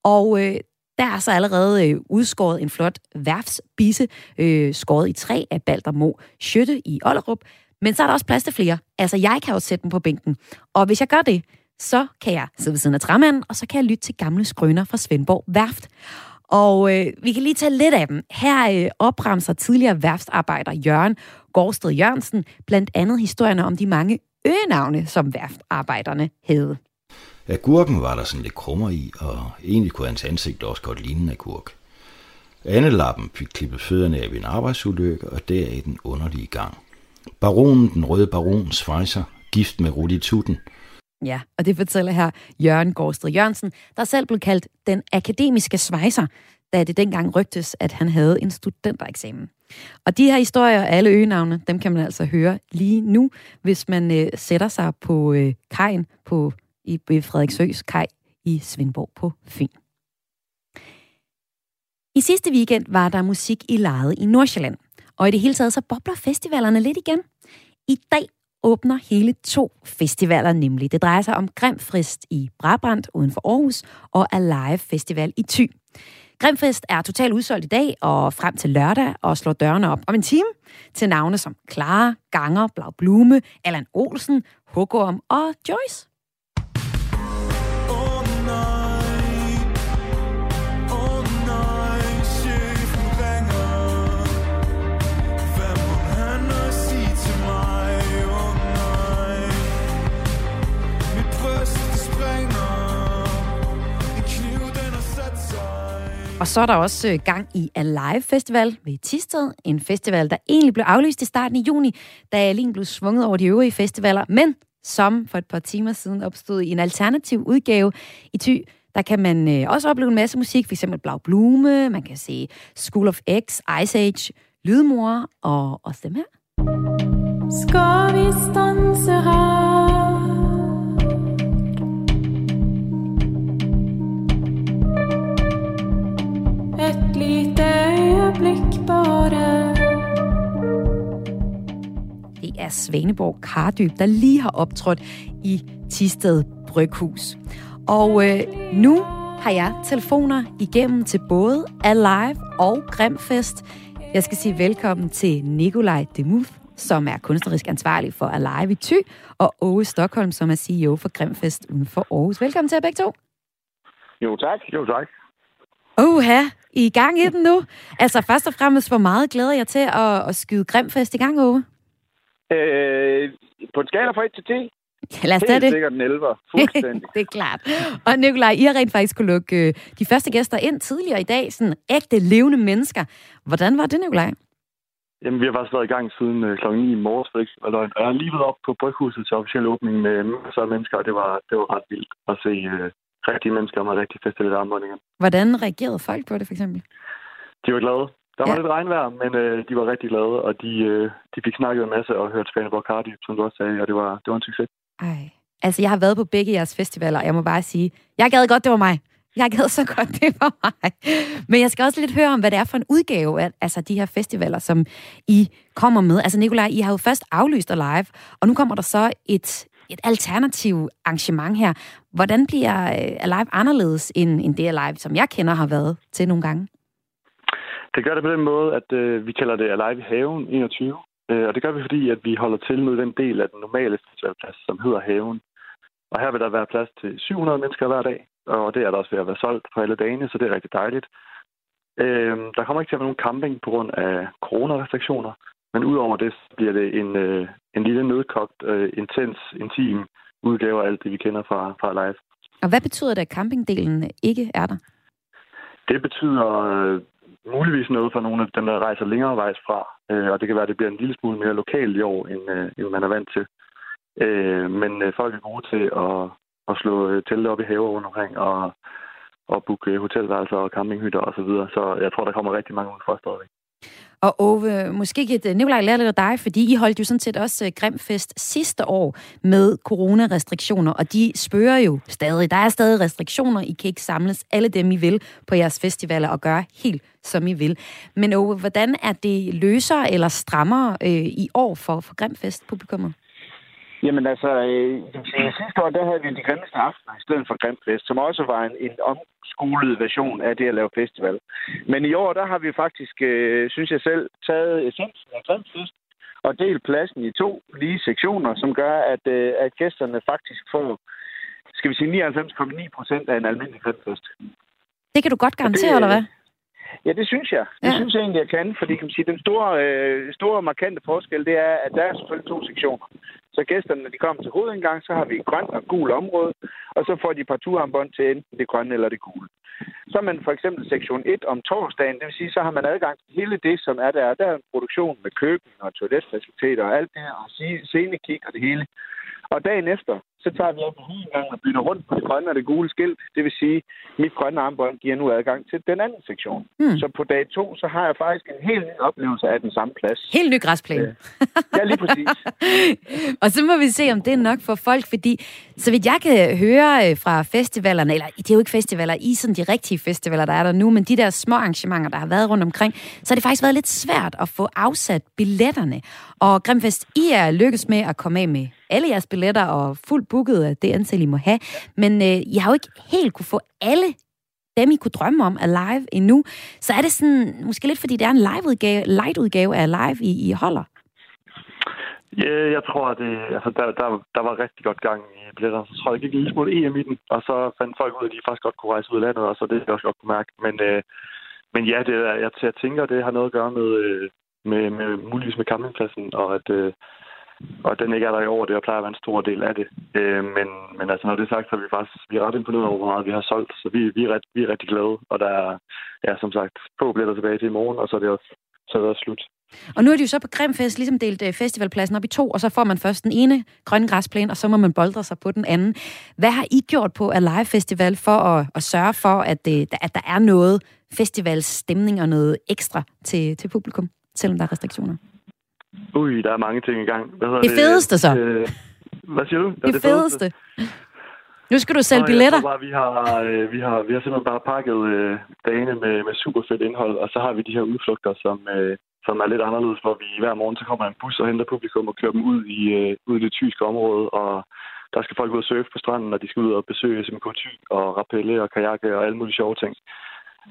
Og øh, der er så allerede øh, udskåret en flot værfsbisse, øh, skåret i træ af Baldermo Schøtte i Ollerup. Men så er der også plads til flere. Altså, jeg kan jo sætte dem på bænken. Og hvis jeg gør det, så kan jeg sidde ved siden af træmanden, og så kan jeg lytte til gamle skrøner fra Svendborg Værft. Og øh, vi kan lige tage lidt af dem. Her øh, opremser tidligere værftsarbejder Jørgen Gårdsted Jørgensen blandt andet historierne om de mange øgenavne, som værftarbejderne havde. Agurken var der sådan lidt krummer i, og egentlig kunne hans ansigt også godt ligne en agurk. Annelappen fik klippet fødderne af ved en arbejdsulykke, og der i den underlige gang. Baronen, den røde baron, svejser, gift med Rudi Tutten. Ja, og det fortæller her Jørgen Gårdsted Jørgensen, der selv blev kaldt den akademiske svejser, da det dengang rygtes, at han havde en studentereksamen. Og de her historier, alle øgenavne, dem kan man altså høre lige nu, hvis man øh, sætter sig på øh, kajen på i Frederiksøs kaj i Svendborg på Fyn. I sidste weekend var der musik i lejet i Nordsjælland, og i det hele taget så bobler festivalerne lidt igen. I dag åbner hele to festivaler nemlig. Det drejer sig om Grimfrist i Brabrand uden for Aarhus og Alive Festival i Thy. Grimfest er totalt udsolgt i dag og frem til lørdag og slår dørene op om en time til navne som Clara, Ganger, Blau Blume, Allan Olsen, Hugorm og Joyce. Og så er der også øh, gang i Alive Festival ved Tisted. En festival, der egentlig blev aflyst i starten i juni, da Alin blev svunget over de øvrige festivaler, men som for et par timer siden opstod i en alternativ udgave i Thy. Der kan man øh, også opleve en masse musik, f.eks. Blau Blume, man kan se School of X, Ice Age, Lydmor og også dem her. Skal vi stanse her? Lite øjeblik bare. Det er Svaneborg Kardyb, der lige har optrådt i Tisted Bryghus. Og øh, nu har jeg telefoner igennem til både Alive og Grimfest. Jeg skal sige velkommen til Nikolaj Demuth, som er kunstnerisk ansvarlig for Alive i Thy, og Åge Stockholm, som er CEO for Grimfest uden for Aarhus. Velkommen til jer begge to. Jo tak. Jo tak. Oha, I er i gang i den nu. Altså først og fremmest, hvor meget glæder jeg til at, at skyde Grimfest i gang, Ove? Øh, på en skala fra 1 til 10? Ja, lad os Helt det. sikkert en 11. Fuldstændig. det er klart. Og Nikolaj, I har rent faktisk kunne lukke øh, de første gæster ind tidligere i dag. Sådan ægte, levende mennesker. Hvordan var det, Nikolaj? Jamen, vi har faktisk været i gang siden øh, klokken 9 i morges, for ikke? Og jeg har lige været op på Bryghuset til officiel åbning med masser af mennesker, og det var, det var ret vildt at se øh, rigtige mennesker med rigtig festlige armbåndinger. Hvordan reagerede folk på det, for eksempel? De var glade. Der var ja. lidt regnvejr, men øh, de var rigtig glade, og de, øh, de fik snakket en masse og hørt Spanien Cardi, som du også sagde, og det var, det var en succes. Ej. Altså, jeg har været på begge jeres festivaler, og jeg må bare sige, jeg gad godt, det var mig. Jeg gad så godt, det var mig. Men jeg skal også lidt høre om, hvad det er for en udgave af altså, de her festivaler, som I kommer med. Altså, Nikolaj, I har jo først aflyst live, og nu kommer der så et, et alternativ arrangement her. Hvordan bliver øh, Alive anderledes end, end det Alive, som jeg kender har været til nogle gange? Det gør det på den måde, at øh, vi kalder det Alive i haven 21. Øh, og det gør vi, fordi at vi holder til med den del af den normale festivalplads, som hedder haven. Og her vil der være plads til 700 mennesker hver dag, og det er der også ved at være solgt på alle dagene, så det er rigtig dejligt. Øh, der kommer ikke til at være nogen camping på grund af coronarestriktioner, men udover det bliver det en, øh, en lille nødkogt, øh, intens, intim udgave af alt det, vi kender fra, fra live. Og hvad betyder det, at campingdelen ikke er der? Det betyder øh, muligvis noget for nogle af dem, der rejser længere vejs fra. Øh, og det kan være, at det bliver en lille smule mere lokalt i år, end, øh, end man er vant til. Øh, men øh, folk er gode til at, at slå øh, telte op i haver rundt omkring og, og booke hotelværelser og campinghytter osv. Så, så jeg tror, der kommer rigtig mange ud fra stadigvæk. Og Ove, måske kan øh, Nikolaj lære lidt af dig, fordi I holdt jo sådan set også øh, Grimfest sidste år med coronarestriktioner, og de spørger jo stadig. Der er stadig restriktioner. I kan ikke samles alle dem, I vil på jeres festivaler og gøre helt, som I vil. Men Ove, hvordan er det løsere eller strammere øh, i år for, for Grimfest-publikummet? Jamen altså, øh, sidste år der havde vi de grimmeste aftener i stedet for Grimfest, som også var en, en omskolet version af det at lave festival. Men i år, der har vi faktisk, øh, synes jeg selv, taget essensen af Grimfest og delt pladsen i to lige sektioner, som gør, at, øh, at gæsterne faktisk får, skal vi sige, 99,9 procent af en almindelig Grimfest. Det kan du godt garantere, det, eller hvad? Ja, det synes jeg. Det ja. synes jeg egentlig, jeg kan, fordi kan man sige, den store, øh, store markante forskel, det er, at der er selvfølgelig to sektioner. Så gæsterne, når de kommer til hovedindgang, så har vi grønt og gul område, og så får de parturarmbånd til enten det grønne eller det gule. Så er man for eksempel sektion 1 om torsdagen, det vil sige, så har man adgang til hele det, som er der. Der er en produktion med køkken og toiletfaciliteter og alt det her, og scenekik og det hele. Og dagen efter, så tager vi op på gang og bytter rundt på det grønne og det gule skilt. Det vil sige, at mit grønne armbånd giver nu adgang til den anden sektion. Mm. Så på dag to, så har jeg faktisk en helt ny oplevelse af den samme plads. Helt ny græsplæne. Øh, ja, lige præcis. og så må vi se, om det er nok for folk, fordi så vidt jeg kan høre øh, fra festivalerne, eller det er jo ikke festivaler, i sådan de rigtige festivaler, der er der nu, men de der små arrangementer, der har været rundt omkring, så har det faktisk været lidt svært at få afsat billetterne. Og Grimfest, I er lykkes med at komme af med alle jeres billetter og fuldt booket af det antal, I må have. Men øh, jeg har jo ikke helt kunne få alle dem, I kunne drømme om, er live endnu. Så er det sådan, måske lidt fordi det er en live-udgave, light-udgave af live, I, I holder? Ja, jeg tror, at det, altså, der, der, der var rigtig godt gang i billetterne. Så tror jeg, det gik en lille smule EM i den, og så fandt folk ud af, at de faktisk godt kunne rejse ud af landet, og så det jeg også godt kunne mærke. Men, øh, men ja, det, jeg, jeg tænker, det har noget at gøre med, øh, med, med muligvis med campingpladsen, og at, øh, og den ikke er der i år, det plejer at være en stor del af det. Øh, men, men altså, når det er sagt, så er vi faktisk vi er ret imponeret over, hvor meget vi har solgt. Så vi, vi, er, ret, vi er rigtig glade, og der er, ja, som sagt, få billetter tilbage til i morgen, og så er det også, så er det også slut. Og nu er det jo så på Grimfest ligesom delt øh, festivalpladsen op i to, og så får man først den ene grønne græsplæne, og så må man boldre sig på den anden. Hvad har I gjort på Alive Festival for at, at sørge for, at, øh, det, at der er noget festivalstemning og noget ekstra til, til publikum, selvom der er restriktioner? Ui, der er mange ting i gang. Hvad det, det fedeste så? Øh, hvad siger du? Det, det fedeste. fedeste. Nu skal du sælge billetter. Bare, vi, har, øh, vi, har, vi har simpelthen bare pakket øh, dagene med, med super fedt indhold, og så har vi de her udflugter, som, øh, som er lidt anderledes, hvor vi hver morgen så kommer en bus og henter publikum og kører dem ud i, øh, ud i det tyske område, og der skal folk ud og surfe på stranden, og de skal ud og besøge Thy og rappelle og kajakke og alle mulige sjove ting.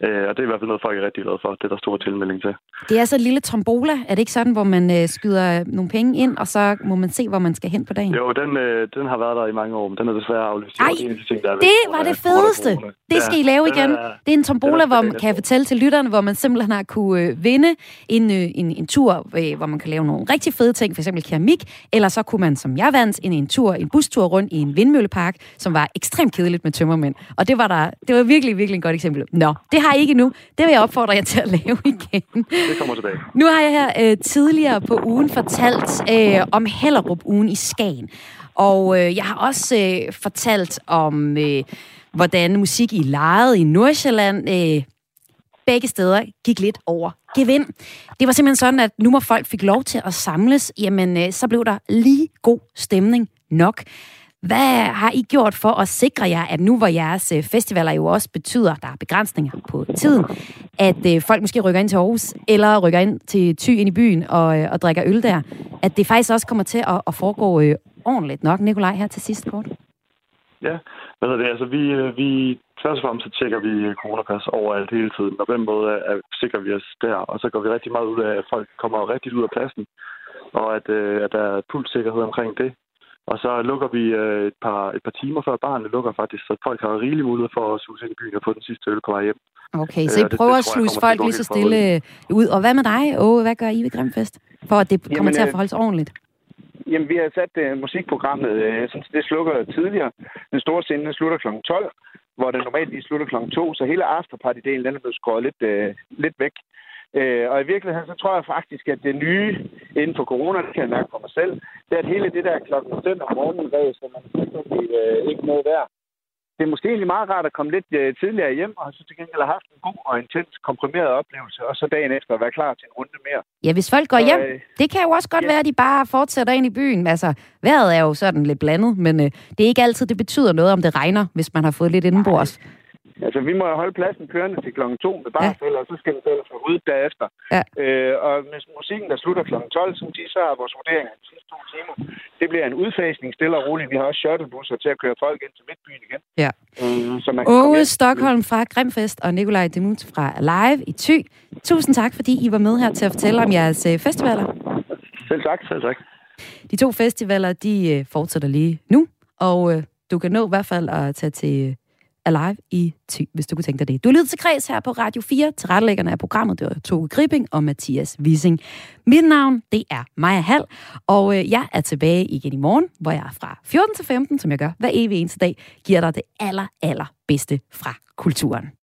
Øh, og det er i hvert fald noget, folk er rigtig glade for. Det er der stor tilmelding til. Det er så en lille tombola. Er det ikke sådan, hvor man øh, skyder nogle penge ind, og så må man se, hvor man skal hen på dagen? Jo, den, øh, den har været der i mange år, men den er desværre aflyst. Ej, det, ting, der er det var det fedeste. Det skal ja, I lave igen. Er, det er en tombola, hvor man kan jeg fortælle til lytterne, hvor man simpelthen har kunne øh, vinde en, øh, en, en tur, øh, hvor man kan lave nogle rigtig fede ting, f.eks. keramik, eller så kunne man, som jeg vandt, en, en tur, en bustur rundt i en vindmøllepark, som var ekstremt kedeligt med tømmermænd. Og det var der, det var virkelig, virkelig et godt eksempel. Nå, det har I ikke nu. Det vil jeg opfordre jer til at lave igen. Det kommer tilbage. Nu har jeg her øh, tidligere på ugen fortalt øh, om Hellerup-ugen i Skagen. Og øh, jeg har også øh, fortalt om, øh, hvordan musik i lejet i Nordsjælland øh, begge steder gik lidt over gevind. Det var simpelthen sådan, at nu må folk fik lov til at samles, jamen øh, så blev der lige god stemning nok. Hvad har I gjort for at sikre jer, at nu hvor jeres øh, festivaler jo også betyder, at der er begrænsninger på tiden, at øh, folk måske rykker ind til Aarhus, eller rykker ind til Thy ind i byen og, øh, og drikker øl der, at det faktisk også kommer til at, at foregå ordentligt nok. Nikolaj, her til sidst kort. Ja, hvad er det? Altså, vi, vi først og fremmest så tjekker vi coronapas overalt hele tiden, og på den måde er, er, sikrer vi os der, og så går vi rigtig meget ud af, at folk kommer rigtig ud af pladsen, og at, øh, at der er pulssikkerhed omkring det. Og så lukker vi øh, et, par, et par timer før barnet lukker faktisk, så folk har rigelig mulighed for at suge ind i byen og få den sidste øl på vej hjem. Okay, så I øh, prøver det, det, at sluse folk lige så stille ud. Og hvad med dig, Åge? Hvad gør I ved Grimfest? For at det kommer Jamen, til at øh, forholde sig ordentligt. Jamen, vi har sat uh, musikprogrammet, uh, så det slukker tidligere. Den store scene slutter kl. 12, hvor den normalt lige slutter kl. 2, så hele afterparty-delen den er blevet skåret lidt, uh, lidt væk. Øh, og i virkeligheden, så tror jeg faktisk, at det nye inden for corona, det kan jeg mærke for mig selv, det er, at hele det der klokken 5 om morgenen, så man øh, ikke noget værd. det er måske egentlig meget rart at komme lidt øh, tidligere hjem, og så til gengæld have haft en god og intens komprimeret oplevelse, og så dagen efter være klar til en runde mere. Ja, hvis folk går hjem, Øh, det kan jo også godt ja. være, at de bare fortsætter ind i byen. Altså, vejret er jo sådan lidt blandet, men øh, det er ikke altid, det betyder noget, om det regner, hvis man har fået lidt indenbords. Altså, vi må jo holde pladsen kørende til klokken 2 med barfælder, og så skal den ellers være ryddet derefter. Ja. Øh, og hvis musikken, der slutter klokken 12, som de, så er vores vurdering af de sidste to timer. Det bliver en udfasning stille og roligt. Vi har også shuttlebusser til at køre folk ind til midtbyen igen. Ja. Øh, så man Åge. Stockholm fra Grimfest og Nikolaj Demut fra Live i Thy. Tusind tak, fordi I var med her til at fortælle om jeres øh, festivaler. Selv tak, selv tak. De to festivaler, de øh, fortsætter lige nu, og øh, du kan nå i hvert fald at tage til Alive i Thy, hvis du kunne tænke dig det. Du lytter til Kreds her på Radio 4. Til af programmet, det var Toge Gripping og Mathias Wissing. Mit navn, det er Maja Hall, og øh, jeg er tilbage igen i morgen, hvor jeg fra 14 til 15, som jeg gør hver evig eneste dag, giver dig det aller, aller bedste fra kulturen.